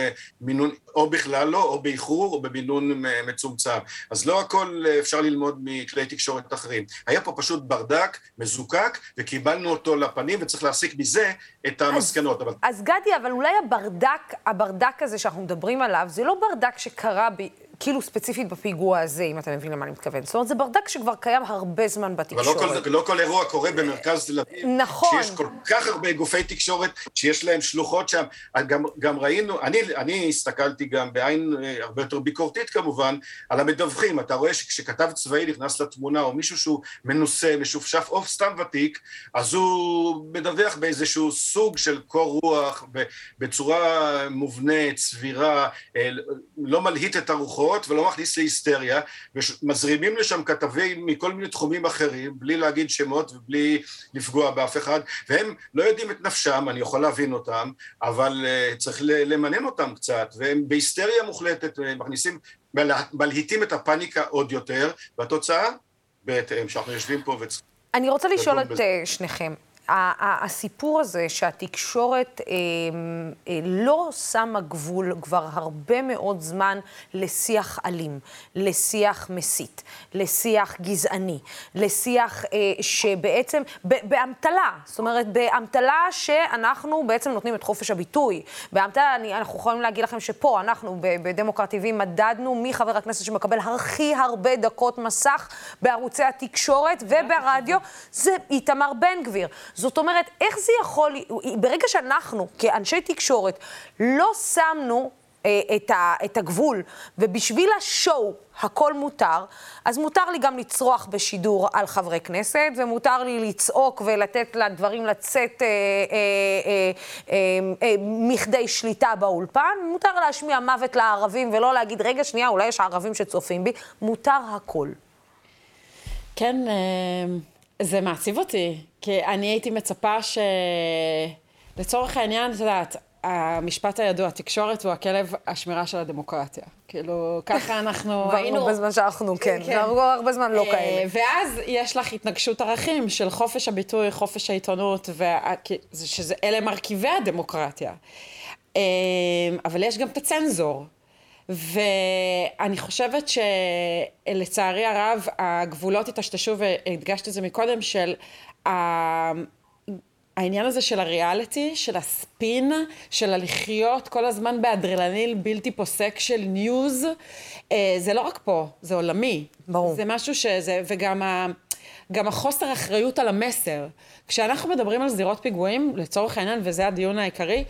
H: במינון, או בכלל לא, או באיחור, או במינון מצומצם. אז לא הכל אפשר ללמוד מכלי תקשורת אחרים. היה פה פשוט ברדק, מזוקק, וקיבלנו אותו לפנים, וצריך להסיק מזה את המסקנות.
A: אז, אבל... אז גדי, אבל אולי הברדק, הברדק הזה שאנחנו מדברים עליו, זה לא ברדק שקרה ב... כאילו ספציפית בפיגוע הזה, אם אתה מבין למה אני מתכוון. זאת אומרת, זה ברדק שכבר קיים הרבה זמן בתקשורת.
H: אבל לא כל, לא כל אירוע קורה במרכז תל אביב.
A: נכון.
H: שיש כל כך הרבה גופי תקשורת, שיש להם שלוחות שם. גם, גם ראינו, אני, אני הסתכלתי גם בעין אה, הרבה יותר ביקורתית כמובן, על המדווחים. אתה רואה שכשכתב צבאי נכנס לתמונה, או מישהו שהוא מנוסה, משופשף, או סתם ותיק, אז הוא מדווח באיזשהו סוג של קור רוח, בצורה מובנית, סבירה, אה, לא מלהיט את הרוחות. תופעות ולא מכניס להיסטריה, ומזרימים לשם כתבים מכל מיני תחומים אחרים, בלי להגיד שמות ובלי לפגוע באף אחד, והם לא יודעים את נפשם, אני יכול להבין אותם, אבל uh, צריך למנן אותם קצת, והם בהיסטריה מוחלטת, מכניסים, מלהיטים את הפאניקה עוד יותר, והתוצאה, בהתאם, שאנחנו יושבים פה וצריכים...
A: אני רוצה לשאול את בזה. שניכם. הסיפור הזה שהתקשורת אה, אה, לא שמה גבול כבר הרבה מאוד זמן לשיח אלים, לשיח מסית, לשיח גזעני, לשיח אה, שבעצם, באמתלה, זאת אומרת, באמתלה שאנחנו בעצם נותנים את חופש הביטוי. באמתלה, אני, אנחנו יכולים להגיד לכם שפה, אנחנו בדמוקרט TV מדדנו מי חבר הכנסת שמקבל הכי הרבה דקות מסך בערוצי התקשורת וברדיו, זה איתמר בן גביר. זאת אומרת, איך זה יכול, ברגע שאנחנו, כאנשי תקשורת, לא שמנו אה, את, ה, את הגבול, ובשביל השואו הכל מותר, אז מותר לי גם לצרוח בשידור על חברי כנסת, ומותר לי לצעוק ולתת לדברים לצאת אה, אה, אה, אה, אה, מכדי שליטה באולפן, מותר להשמיע מוות לערבים ולא להגיד, רגע, שנייה, אולי יש ערבים שצופים בי, מותר הכל.
I: כן, אה, זה מעציב אותי, כי אני הייתי מצפה ש... לצורך העניין, את יודעת, המשפט הידוע, תקשורת הוא הכלב השמירה של הדמוקרטיה. כאילו, ככה אנחנו [LAUGHS]
A: היינו... הרבה זמן שאנחנו, כן. כן. הרבה זמן לא אה, כאלה.
I: ואז יש לך התנגשות ערכים של חופש הביטוי, חופש העיתונות, שאלה מרכיבי הדמוקרטיה. אה, אבל יש גם את הצנזור. ואני חושבת שלצערי הרב, הגבולות התשתשו, והדגשת את זה מקודם, של העניין הזה של הריאליטי, של הספין, של הלחיות כל הזמן באדרנלין בלתי פוסק של news, אה, זה לא רק פה, זה עולמי.
A: ברור.
I: זה משהו שזה, וגם ה... גם החוסר אחריות על המסר. כשאנחנו מדברים על זירות פיגועים, לצורך העניין, וזה הדיון העיקרי,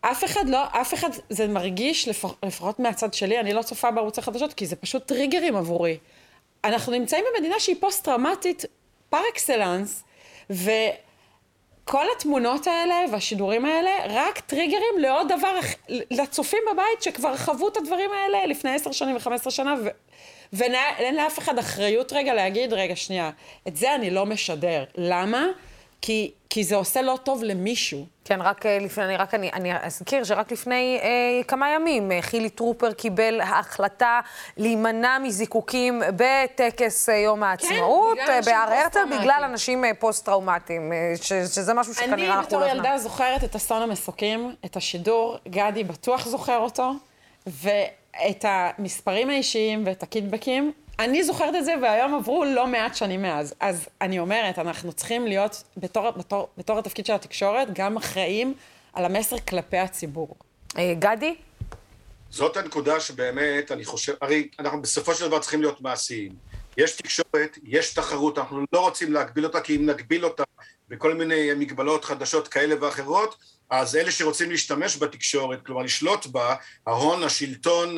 I: אף אחד לא, אף אחד, זה מרגיש, לפח, לפחות מהצד שלי, אני לא צופה בערוץ החדשות, כי זה פשוט טריגרים עבורי. אנחנו נמצאים במדינה שהיא פוסט-טראומטית פר אקסלנס, וכל התמונות האלה והשידורים האלה, רק טריגרים לעוד דבר, לצופים בבית שכבר חוו את הדברים האלה לפני עשר שנים וחמש עשרה שנה, ו... ואין לאף אחד אחריות רגע להגיד, רגע, שנייה, את זה אני לא משדר. למה? כי, כי זה עושה לא טוב למישהו.
A: כן, רק אה, לפני, אני רק אני, אני אזכיר שרק לפני אה, כמה ימים אה, חילי טרופר קיבל החלטה להימנע מזיקוקים בטקס אה, יום העצמאות כן, בהר הרצל, בגלל אנשים אה, פוסט-טראומטיים, אה, ש, שזה משהו שכנראה אנחנו לא...
I: אני בתור ילדה זוכרת את אסון המסוקים, את השידור, גדי בטוח זוכר אותו, ואת המספרים האישיים ואת הקידבקים. אני זוכרת את זה, והיום עברו לא מעט שנים מאז. אז אני אומרת, אנחנו צריכים להיות, בתור, בתור, בתור התפקיד של התקשורת, גם אחראים על המסר כלפי הציבור.
A: אה, גדי?
H: זאת הנקודה שבאמת, אני חושב, הרי אנחנו בסופו של דבר צריכים להיות מעשיים. יש תקשורת, יש תחרות, אנחנו לא רוצים להגביל אותה, כי אם נגביל אותה בכל מיני מגבלות חדשות כאלה ואחרות, אז אלה שרוצים להשתמש בתקשורת, כלומר לשלוט בה, ההון, השלטון,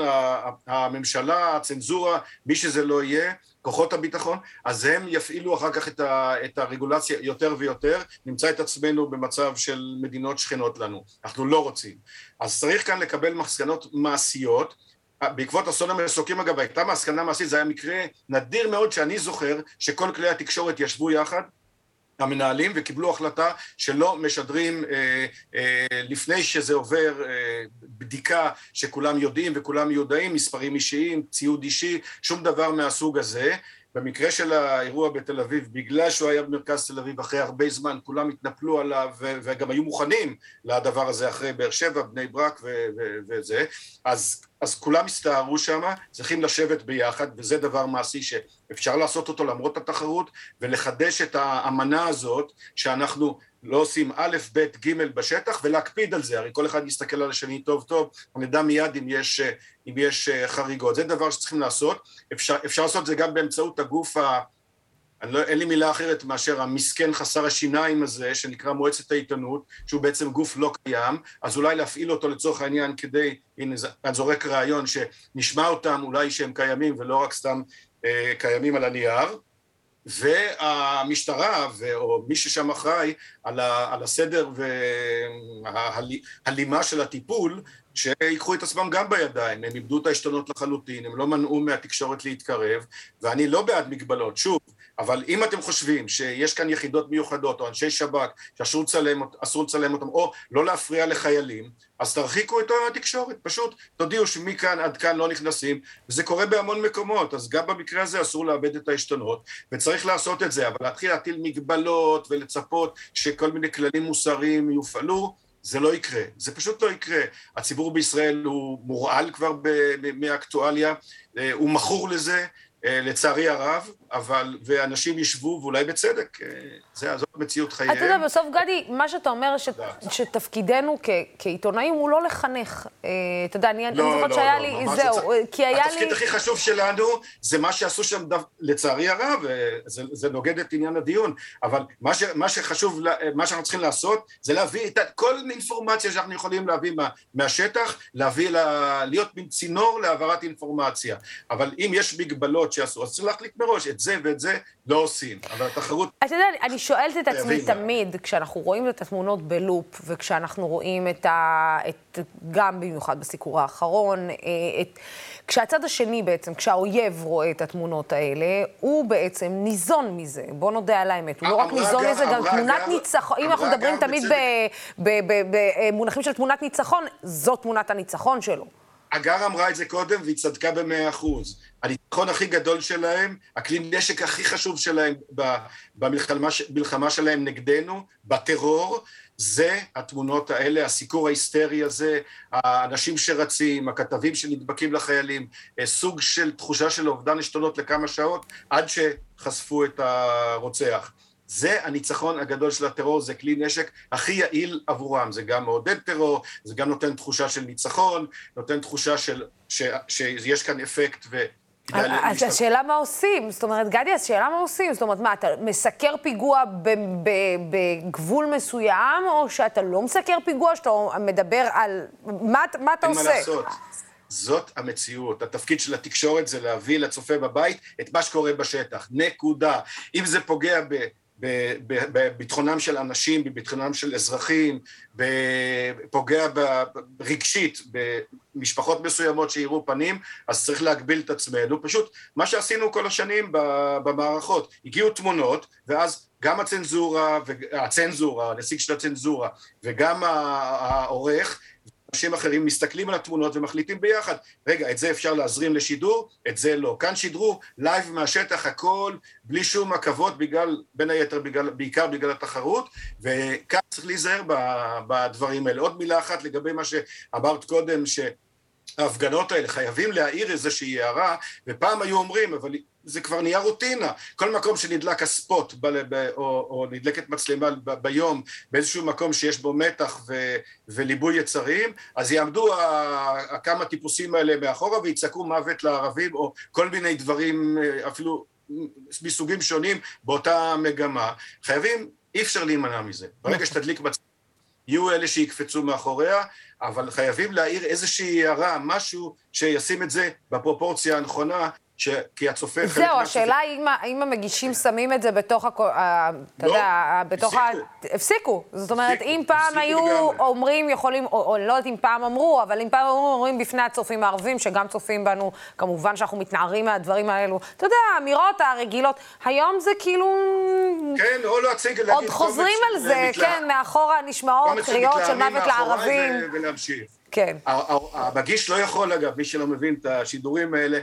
H: הממשלה, הצנזורה, מי שזה לא יהיה, כוחות הביטחון, אז הם יפעילו אחר כך את, ה, את הרגולציה יותר ויותר, נמצא את עצמנו במצב של מדינות שכנות לנו. אנחנו לא רוצים. אז צריך כאן לקבל מסקנות מעשיות. בעקבות אסון המסוקים אגב הייתה מסקנה מעשית, זה היה מקרה נדיר מאוד שאני זוכר שכל כלי התקשורת ישבו יחד המנהלים וקיבלו החלטה שלא משדרים אה, אה, לפני שזה עובר אה, בדיקה שכולם יודעים וכולם יודעים, מספרים אישיים, ציוד אישי, שום דבר מהסוג הזה. במקרה של האירוע בתל אביב, בגלל שהוא היה במרכז תל אביב אחרי הרבה זמן, כולם התנפלו עליו וגם היו מוכנים לדבר הזה אחרי באר שבע, בני ברק וזה, אז אז כולם הסתערו שם, צריכים לשבת ביחד, וזה דבר מעשי שאפשר לעשות אותו למרות התחרות, ולחדש את האמנה הזאת, שאנחנו לא עושים א', ב', ג' בשטח, ולהקפיד על זה, הרי כל אחד יסתכל על השני טוב טוב, נדע מיד אם יש, אם יש חריגות, זה דבר שצריכים לעשות, אפשר, אפשר לעשות את זה גם באמצעות הגוף ה... לא, אין לי מילה אחרת מאשר המסכן חסר השיניים הזה, שנקרא מועצת העיתונות, שהוא בעצם גוף לא קיים, אז אולי להפעיל אותו לצורך העניין כדי, הנה אני זורק רעיון, שנשמע אותם אולי שהם קיימים ולא רק סתם אה, קיימים על הנייר, והמשטרה, או מי ששם אחראי על, ה, על הסדר וההלימה של הטיפול, שיקחו את עצמם גם בידיים, הם איבדו את העשתונות לחלוטין, הם לא מנעו מהתקשורת להתקרב, ואני לא בעד מגבלות, שוב, אבל אם אתם חושבים שיש כאן יחידות מיוחדות או אנשי שב"כ שאסור לצלם, לצלם אותם או לא להפריע לחיילים, אז תרחיקו את התקשורת, פשוט תודיעו שמכאן עד כאן לא נכנסים, וזה קורה בהמון מקומות, אז גם במקרה הזה אסור לאבד את העשתונות, וצריך לעשות את זה, אבל להתחיל להטיל מגבלות ולצפות שכל מיני כללים מוסריים יופעלו, זה לא יקרה, זה פשוט לא יקרה. הציבור בישראל הוא מורעל כבר מאקטואליה, אה, הוא מכור לזה, לצערי הרב, אבל, ואנשים ישבו, ואולי בצדק, אה, זה, זאת מציאות חייהם.
A: אתה יודע, בסוף, גדי, מה שאתה אומר, ש, שתפקידנו כ, כעיתונאים הוא לא לחנך. אה, אתה יודע, אני, לא, זוכרת לא, שהיה לא, לי, זהו, צ... כי היה
H: התפקיד לי... התפקיד הכי חשוב שלנו זה מה שעשו שם, דו, לצערי הרב, זה, זה נוגד את עניין הדיון, אבל מה, ש, מה שחשוב, מה שאנחנו צריכים לעשות, זה להביא את כל אינפורמציה שאנחנו יכולים להביא מה, מהשטח, להביא, לה, להיות מין צינור להעברת אינפורמציה. אבל אם יש מגבלות שיעשו, אז צריך להחליט מראש, את זה ואת זה לא עושים. אבל התחרות...
A: אתה יודע, אני שואלת את עצמי תמיד, כשאנחנו רואים את התמונות בלופ, וכשאנחנו רואים את ה... את... גם במיוחד בסיקור האחרון, אה, את... כשהצד השני בעצם, כשהאויב רואה את התמונות האלה, הוא בעצם ניזון מזה. בוא נודה על האמת. הוא לא רק ניזון מזה, גם תמונת ניצחון. אם אנחנו מדברים תמיד במונחים של תמונת ניצחון, זו תמונת הניצחון שלו.
H: הגר אמרה את זה קודם והיא צדקה במאה אחוז. הניצחון הכי גדול שלהם, הכלי נשק הכי חשוב שלהם במלחמה שלהם נגדנו, בטרור, זה התמונות האלה, הסיקור ההיסטרי הזה, האנשים שרצים, הכתבים שנדבקים לחיילים, אה, סוג של תחושה של אובדן עשתונות לכמה שעות עד שחשפו את הרוצח. זה הניצחון הגדול של הטרור, זה כלי נשק הכי יעיל עבורם, זה גם מעודד טרור, זה גם נותן תחושה של ניצחון, נותן תחושה של, ש, שיש כאן אפקט ו,
A: אז השאלה מה עושים, זאת אומרת, גדי, השאלה מה עושים, זאת אומרת, מה, אתה מסקר פיגוע בגבול מסוים, או שאתה לא מסקר פיגוע, שאתה מדבר על... מה, מה אתה עושה? אין מה לעשות.
H: זאת המציאות. התפקיד של התקשורת זה להביא לצופה בבית את מה שקורה בשטח. נקודה. אם זה פוגע ב... בביטחונם של אנשים, בביטחונם של אזרחים, פוגע רגשית במשפחות מסוימות שיראו פנים, אז צריך להגביל את עצמנו. פשוט מה שעשינו כל השנים במערכות, הגיעו תמונות, ואז גם הצנזורה, הצנזורה, הנציג של הצנזורה, וגם העורך, אנשים אחרים מסתכלים על התמונות ומחליטים ביחד, רגע, את זה אפשר להזרים לשידור, את זה לא. כאן שידרו live מהשטח הכל, בלי שום עכבות, בגלל, בין היתר, בגלל, בעיקר בגלל התחרות, וכאן צריך להיזהר בדברים האלה. עוד מילה אחת לגבי מה שאמרת קודם, ש... ההפגנות האלה חייבים להעיר איזושהי הערה, ופעם היו אומרים, אבל זה כבר נהיה רוטינה. כל מקום שנדלק הספוט ב, ב, או, או נדלקת מצלמה ב, ביום באיזשהו מקום שיש בו מתח ו, וליבוי יצרים, אז יעמדו ה, כמה טיפוסים האלה מאחורה ויצעקו מוות לערבים או כל מיני דברים אפילו מסוגים שונים באותה מגמה. חייבים, אי אפשר להימנע מזה. ברגע שתדליק מצלמה יהיו אלה שיקפצו מאחוריה, אבל חייבים להעיר איזושהי הערה, משהו שישים את זה בפרופורציה הנכונה, ש... כי הצופה...
A: זהו, השאלה היא אם המגישים שמים את זה בתוך, הכ... אתה יודע, לא, בתוך ה... הפסיקו. זאת אומרת, אם פעם היו אומרים, יכולים, או לא יודעת אם פעם אמרו, אבל אם פעם אומרים בפני הצופים הערבים, שגם צופים בנו, כמובן שאנחנו מתנערים מהדברים האלו, אתה יודע, האמירות הרגילות, היום זה כאילו...
H: כן, או להציג, להגיד...
A: עוד חוזרים על זה, כן, מאחורה נשמעות קריאות של מוות לערבים.
H: ולהמשיך. כן. המגיש לא יכול, אגב, מי שלא מבין את השידורים האלה,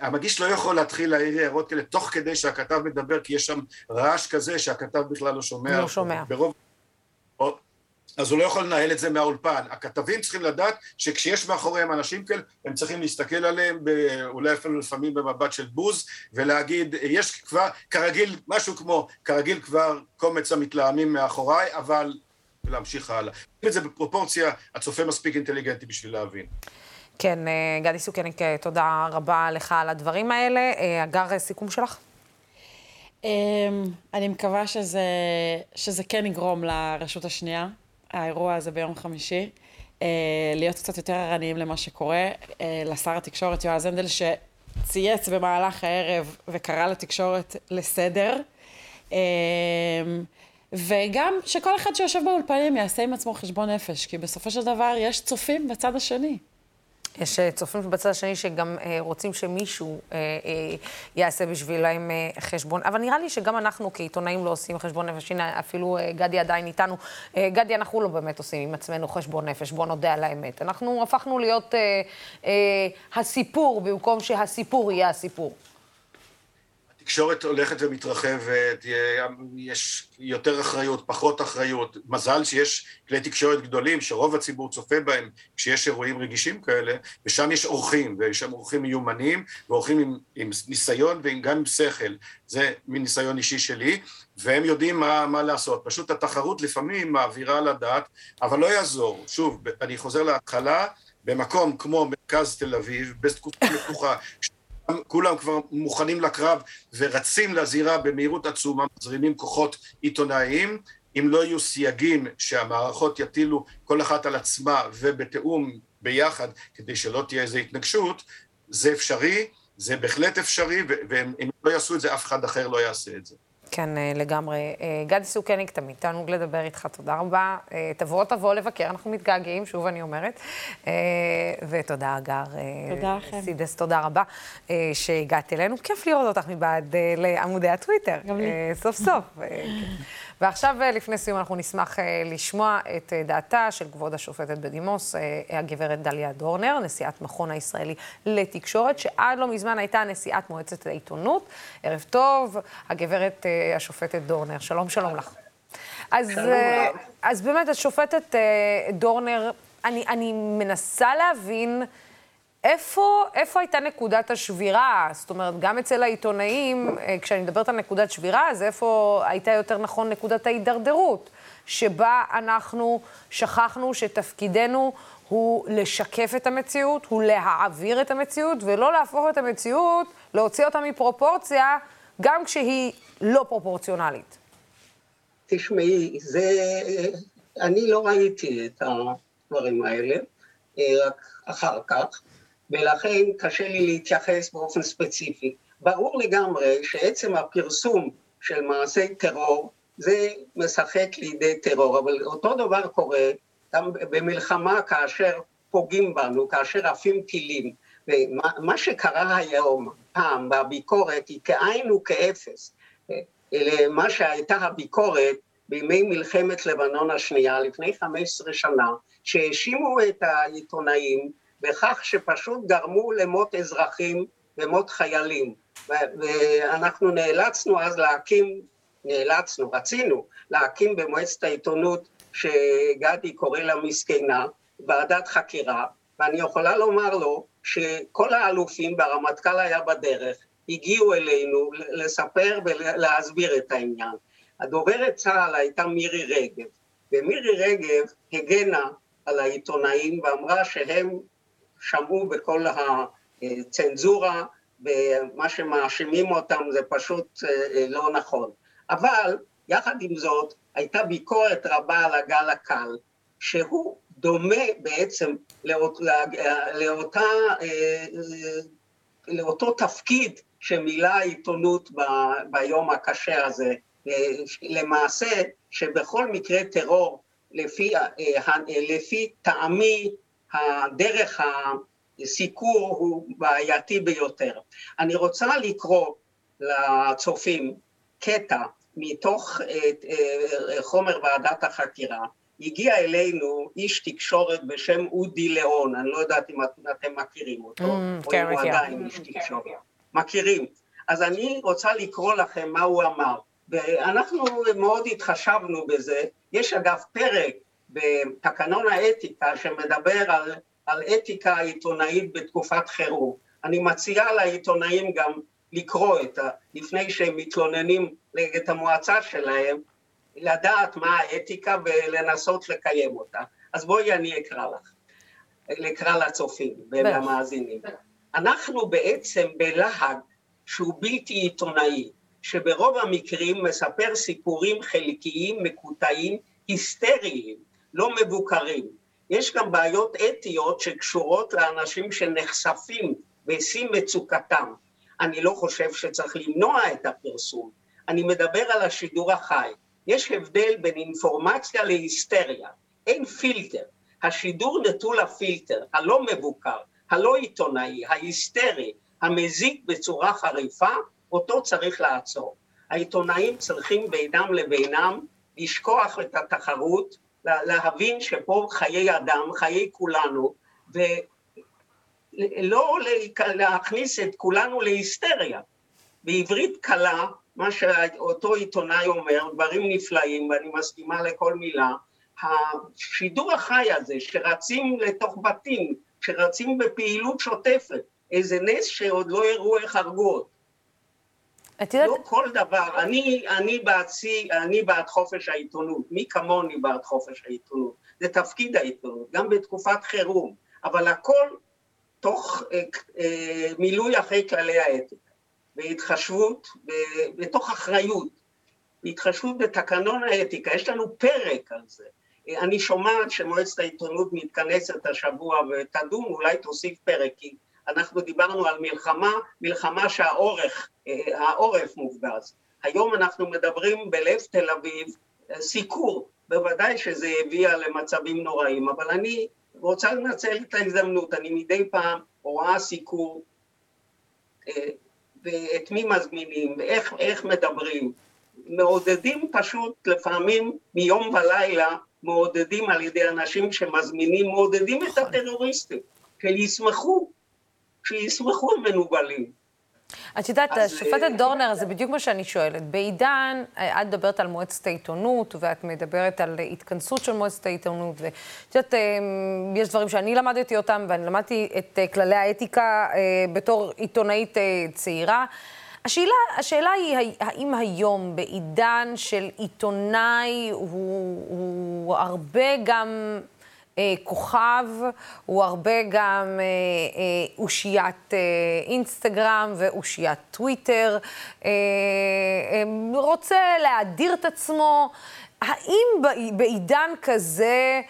H: המגיש לא יכול להתחיל להעיר הערות כאלה תוך כדי שהכתב מדבר, כי יש שם רעש כזה שהכתב בכלל לא שומע.
A: לא שומע.
H: ברוב... אז הוא לא יכול לנהל את זה מהאולפן. הכתבים צריכים לדעת שכשיש מאחוריהם אנשים כאלה, הם צריכים להסתכל עליהם, אולי אפילו לפעמים במבט של בוז, ולהגיד, יש כבר, כרגיל, משהו כמו, כרגיל כבר קומץ המתלהמים מאחוריי, אבל להמשיך הלאה. אם זה בפרופורציה, הצופה מספיק אינטליגנטי בשביל להבין.
A: כן, אה, גדי סוכניק, אה, תודה רבה לך על הדברים האלה. אה, אגר, סיכום שלך?
I: אמ, אני מקווה שזה, שזה כן יגרום לרשות השנייה, האירוע הזה ביום חמישי, להיות קצת יותר ערניים למה שקורה. לשר התקשורת יועז הנדל, שצייץ במהלך הערב וקרא לתקשורת לסדר. אמ, וגם שכל אחד שיושב באולפנים יעשה עם עצמו חשבון נפש, כי בסופו של דבר יש צופים בצד השני.
A: יש אה, צופים בצד השני שגם אה, רוצים שמישהו אה, אה, יעשה בשבילם אה, חשבון. אבל נראה לי שגם אנחנו כעיתונאים לא עושים חשבון נפש. הנה, אפילו אה, גדי עדיין איתנו. אה, גדי, אנחנו לא באמת עושים עם עצמנו חשבון נפש, בוא נודה על האמת. אנחנו הפכנו להיות אה, אה, הסיפור במקום שהסיפור יהיה הסיפור.
H: התקשורת הולכת ומתרחבת, יש יותר אחריות, פחות אחריות. מזל שיש כלי תקשורת גדולים שרוב הציבור צופה בהם כשיש אירועים רגישים כאלה, ושם יש אורחים, ויש שם אורחים מיומנים, ואורחים עם, עם ניסיון וגם עם שכל. זה מניסיון אישי שלי, והם יודעים מה, מה לעשות. פשוט התחרות לפעמים מעבירה לדעת, אבל לא יעזור. שוב, אני חוזר להתחלה, במקום כמו מרכז תל אביב, בתקופה מתוחה, כולם כבר מוכנים לקרב ורצים לזירה במהירות עצומה, מזרימים כוחות עיתונאיים, אם לא יהיו סייגים שהמערכות יטילו כל אחת על עצמה ובתיאום ביחד כדי שלא תהיה איזו התנגשות, זה אפשרי, זה בהחלט אפשרי, ואם לא יעשו את זה, אף אחד אחר לא יעשה את זה.
A: כן, אה, לגמרי. אה, גדי סוכניק, תמיד תענוג לדבר איתך, תודה רבה. אה, תבוא, תבוא לבקר, אנחנו מתגעגעים, שוב אני אומרת. ותודה, אגר.
I: תודה לכם.
A: סידס, תודה רבה שהגעת אלינו. כיף לראות אותך מבעד לעמודי הטוויטר.
I: גם לי.
A: סוף סוף. ועכשיו, אה, לפני סיום, אנחנו נשמח אה, לשמוע את אה, דעתה של כבוד השופטת בדימוס, הגברת דליה דורנר, נשיאת מכון הישראלי לתקשורת, שעד לא מזמן הייתה נשיאת מועצת העיתונות. ערב טוב, הגברת השופטת דורנר. שלום, שלום לך. אז, שלום אז באמת, השופטת דורנר, אני, אני מנסה להבין... איפה, איפה הייתה נקודת השבירה? זאת אומרת, גם אצל העיתונאים, אה, כשאני מדברת על נקודת שבירה, אז איפה הייתה יותר נכון נקודת ההידרדרות, שבה אנחנו שכחנו שתפקידנו הוא לשקף את המציאות, הוא להעביר את המציאות, ולא להפוך את המציאות, להוציא אותה מפרופורציה, גם כשהיא לא פרופורציונלית.
J: תשמעי, זה... אני לא ראיתי את הדברים האלה, רק אחר כך, ולכן קשה לי להתייחס באופן ספציפי. ברור לגמרי שעצם הפרסום של מעשי טרור זה משחק לידי טרור, אבל אותו דבר קורה גם במלחמה כאשר פוגעים בנו, כאשר עפים טילים. ומה שקרה היום, פעם, בביקורת, היא כאין וכאפס. מה שהייתה הביקורת בימי מלחמת לבנון השנייה, לפני 15 שנה, שהאשימו את העיתונאים בכך שפשוט גרמו למות אזרחים ומות חיילים. ואנחנו נאלצנו אז להקים, נאלצנו, רצינו להקים במועצת העיתונות שגדי קורא לה מסכנה, ועדת חקירה, ואני יכולה לומר לו שכל האלופים והרמטכ"ל היה בדרך, הגיעו אלינו לספר ולהסביר את העניין. הדוברת צה"ל הייתה מירי רגב, ומירי רגב הגנה על העיתונאים ואמרה שהם שמעו בכל הצנזורה ומה שמאשימים אותם זה פשוט אה, לא נכון. אבל יחד עם זאת הייתה ביקורת רבה על הגל הקל, שהוא דומה בעצם לאות, לאותה, אה, לאותו תפקיד שמילא העיתונות ב, ביום הקשה הזה. אה, למעשה שבכל מקרה טרור לפי, לפי טעמי הדרך הסיקור הוא בעייתי ביותר. אני רוצה לקרוא לצופים קטע מתוך אה, חומר ועדת החקירה. הגיע אלינו איש תקשורת בשם אודי ליאון, אני לא יודעת אם אתם מכירים אותו, mm, או כן, אם הוא עדיין איש תקשורת. מכירים. אז אני רוצה לקרוא לכם מה הוא אמר. ואנחנו מאוד התחשבנו בזה. יש אגב פרק בתקנון האתיקה שמדבר על, על אתיקה עיתונאית בתקופת חירום. אני מציעה לעיתונאים גם לקרוא את ה... לפני שהם מתלוננים נגד המועצה שלהם, לדעת מה האתיקה ולנסות לקיים אותה. אז בואי אני אקרא לך, אקרא לצופים ולמאזינים. אנחנו בעצם בלהג שהוא בלתי עיתונאי, שברוב המקרים מספר סיפורים חלקיים, מקוטעים, היסטריים, לא מבוקרים. יש גם בעיות אתיות שקשורות לאנשים שנחשפים בשיא מצוקתם. אני לא חושב שצריך למנוע את הפרסום, אני מדבר על השידור החי. יש הבדל בין אינפורמציה להיסטריה, אין פילטר. השידור נטול הפילטר, הלא מבוקר, הלא עיתונאי, ההיסטרי, המזיק בצורה חריפה, אותו צריך לעצור. העיתונאים צריכים בינם לבינם לשכוח את התחרות, להבין שפה חיי אדם, חיי כולנו, ולא להכניס את כולנו להיסטריה. בעברית קלה, מה שאותו עיתונאי אומר, דברים נפלאים, ואני מסכימה לכל מילה, השידור החי הזה, שרצים לתוך בתים, שרצים בפעילות שוטפת, איזה נס שעוד לא הראו איך הרגו אותו. את יודעת... לא כל דבר, אני, אני בעצי, אני בעד חופש העיתונות, מי כמוני בעד חופש העיתונות, זה תפקיד העיתונות, גם בתקופת חירום, אבל הכל תוך אה, אה, מילוי אחרי כללי האתיקה, בהתחשבות, בתוך אחריות, בהתחשבות בתקנון האתיקה, יש לנו פרק על זה. אני שומעת שמועצת העיתונות מתכנסת השבוע ותדון, אולי תוסיף פרק, כי אנחנו דיברנו על מלחמה, מלחמה שהעורך, אה, העורף מופגז. היום אנחנו מדברים בלב תל אביב, אה, סיקור, בוודאי שזה הביא למצבים נוראים, אבל אני רוצה לנצל את ההזדמנות, אני מדי פעם רואה סיקור, אה, ואת מי מזמינים, ואיך מדברים. מעודדים פשוט לפעמים מיום ולילה, מעודדים על ידי אנשים שמזמינים, מעודדים את הטרוריסטים, שישמחו שיסמכו המנוולים.
A: את יודעת, השופטת דורנר, זה בדיוק מה שאני שואלת. בעידן, את מדברת על מועצת העיתונות, ואת מדברת על התכנסות של מועצת העיתונות, ואת יודעת, יש דברים שאני למדתי אותם, ואני למדתי את כללי האתיקה בתור עיתונאית צעירה. השאלה, השאלה היא, האם היום, בעידן של עיתונאי, הוא, הוא הרבה גם אה, כוכב, הוא הרבה גם אה, אה, אושיית אה, אינסטגרם ואושיית טוויטר, אה, אה, רוצה להאדיר את עצמו. האם בעידן כזה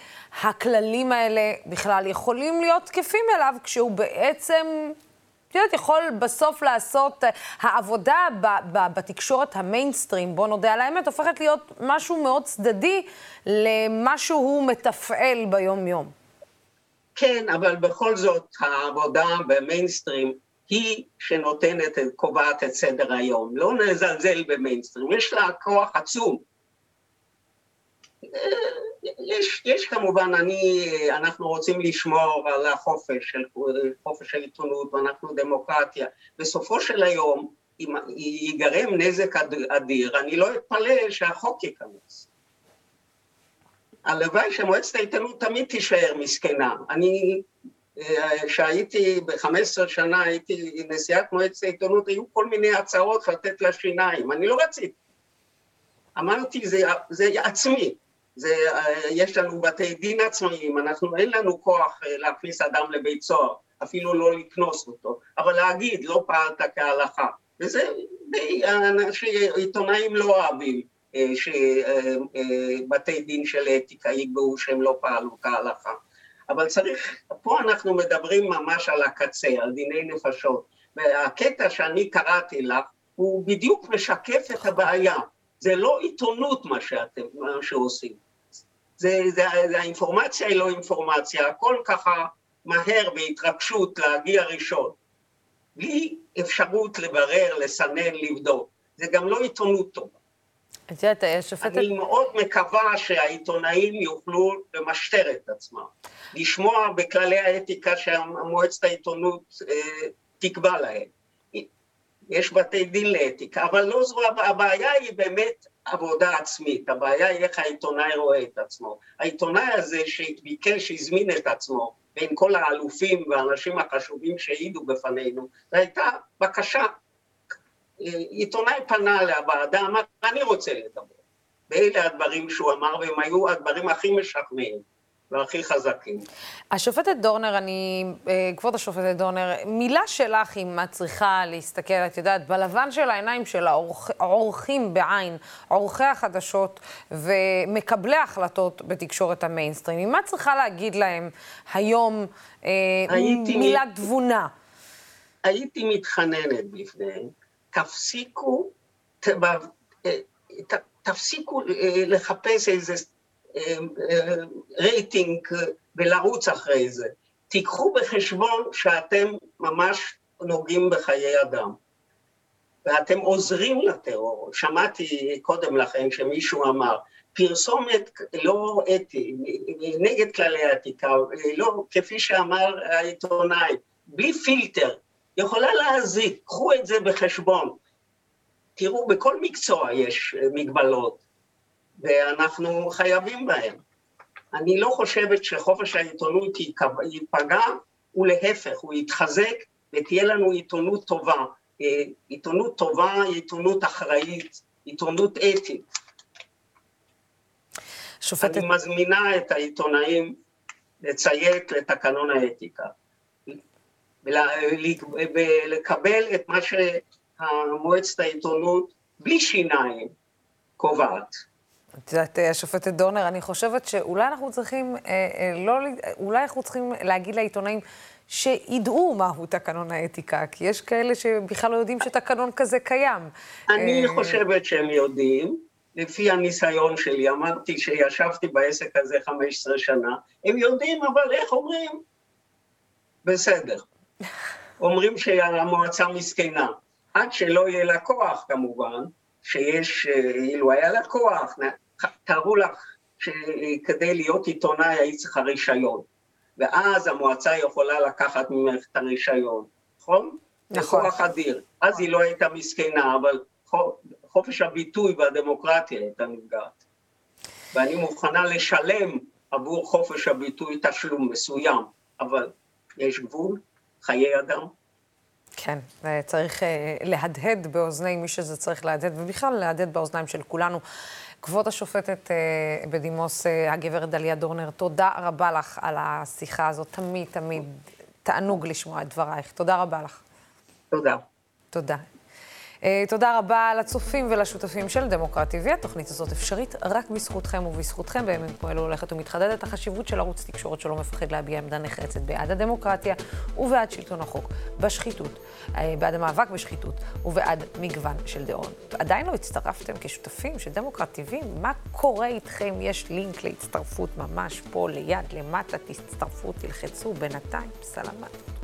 A: הכללים האלה בכלל יכולים להיות תקפים אליו כשהוא בעצם את יודעת, יכול בסוף לעשות, אה, העבודה ב, ב, בתקשורת המיינסטרים, בוא נודה על האמת, הופכת להיות משהו מאוד צדדי למה שהוא מתפעל ביום-יום.
J: כן, אבל בכל זאת העבודה במיינסטרים היא שנותנת, קובעת את סדר היום. לא נזלזל במיינסטרים, יש לה כוח עצום. יש, יש כמובן, אני, אנחנו רוצים לשמור על החופש של חופש העיתונות ואנחנו דמוקרטיה. בסופו של היום, אם ייגרם נזק אדיר, אני לא אתפלא שהחוק ייכנס. הלוואי שמועצת העיתונות תמיד תישאר מסכנה. אני, כשהייתי ב-15 שנה, הייתי נשיאת מועצת העיתונות, היו כל מיני הצעות לתת לה שיניים, אני לא רציתי. אמרתי, זה, זה עצמי. זה, יש לנו בתי דין עצמאיים, אנחנו, אין לנו כוח אה, להכניס אדם לבית סוהר, אפילו לא לקנוס אותו, אבל להגיד לא פעלת כהלכה, וזה די, עיתונאים לא אוהבים אה, שבתי אה, דין של אתיקה יקבעו שהם לא פעלו כהלכה, אבל צריך, פה אנחנו מדברים ממש על הקצה, על דיני נפשות, והקטע שאני קראתי לך הוא בדיוק משקף את הבעיה, זה לא עיתונות מה שאתם, מה שעושים, זה, זה, זה האינפורמציה היא לא אינפורמציה, הכל ככה מהר בהתרגשות להגיע ראשון, בלי אפשרות לברר, לסנן, לבדוק. זה גם לא עיתונות טובה.
A: את יודעת, השופטת...
J: אני מאוד מקווה שהעיתונאים יוכלו למשטר את עצמם, לשמוע בכללי האתיקה שמועצת העיתונות אה, תקבע להם. יש בתי דין לאתיקה, אבל לא זו הבעיה היא באמת עבודה עצמית, הבעיה היא איך העיתונאי רואה את עצמו. העיתונאי הזה שביקש, הזמין את עצמו, בין כל האלופים והאנשים החשובים שהעידו בפנינו, זו הייתה בקשה. עיתונאי פנה לוועדה, אמר, אני רוצה לדבר. ואלה הדברים שהוא אמר, והם היו הדברים הכי משכנעים. והכי חזקים.
A: השופטת דורנר, אני, אה, כבוד השופטת דורנר, מילה שלך אם את צריכה להסתכל, את יודעת, בלבן של העיניים של העורכים בעין, עורכי החדשות ומקבלי ההחלטות בתקשורת המיינסטרים, מה צריכה להגיד להם היום אה, מילה מ... תבונה?
J: הייתי מתחננת בפניהם, תפסיקו, ת, אה, ת, תפסיקו לחפש איזה רייטינג ולרוץ אחרי זה. תיקחו בחשבון שאתם ממש נוגעים בחיי אדם. ואתם עוזרים לטרור. שמעתי קודם לכן שמישהו אמר, פרסומת לא אתי, נגד כללי האתיקה, לא, כפי שאמר העיתונאי, בלי פילטר, יכולה להזיק, קחו את זה בחשבון. תראו, בכל מקצוע יש מגבלות. ואנחנו חייבים בהם. אני לא חושבת שחופש העיתונות ייפגע, ולהפך, הוא יתחזק ותהיה לנו עיתונות טובה. אה, עיתונות טובה היא עיתונות אחראית, עיתונות אתית. שופטת... אני מזמינה את העיתונאים לציית לתקנון האתיקה, ולקבל את מה שמועצת העיתונות בלי שיניים קובעת.
A: את יודעת, השופטת דורנר, אני חושבת שאולי אנחנו צריכים, אה, אה, לא, אולי אנחנו צריכים להגיד לעיתונאים שידעו מהו תקנון האתיקה, כי יש כאלה שבכלל לא יודעים שתקנון כזה קיים.
J: אני אה... חושבת שהם יודעים. לפי הניסיון שלי, אמרתי שישבתי בעסק הזה 15 שנה, הם יודעים, אבל איך אומרים? בסדר. אומרים שהמועצה מסכנה. עד שלא יהיה לה כוח, כמובן, שיש, אה, אילו היה לה כוח, תארו לך שכדי להיות עיתונאי היית צריכה רישיון, ואז המועצה יכולה לקחת ממך את הרישיון, נכון? נכון. כוח אדיר. אז היא לא הייתה מסכנה, אבל חופש הביטוי והדמוקרטיה הייתה נפגעת. ואני מוכנה לשלם עבור חופש הביטוי תשלום מסוים, אבל יש גבול, חיי אדם.
A: כן, צריך אה, להדהד באוזני מי שזה צריך להדהד, ובכלל להדהד באוזניים של כולנו. כבוד השופטת אה, בדימוס, אה, הגברת דליה דורנר, תודה רבה לך על השיחה הזאת. תמיד, תמיד תענוג לשמוע את דברייך. תודה רבה לך.
J: תודה.
A: תודה. אה, תודה רבה לצופים ולשותפים של דמוקרט TV. התוכנית הזאת אפשרית רק בזכותכם ובזכותכם. בימים כמו אלו הולכת ומתחדדת החשיבות של ערוץ תקשורת שלא מפחד להביע עמדה נחרצת בעד הדמוקרטיה ובעד שלטון החוק, בשחיתות, אה, בעד המאבק בשחיתות ובעד מגוון של דעות. עדיין לא הצטרפתם כשותפים של דמוקרט TV? מה קורה איתכם? יש לינק להצטרפות ממש פה ליד, למטה, תצטרפו, תלחצו, בינתיים, סלמת.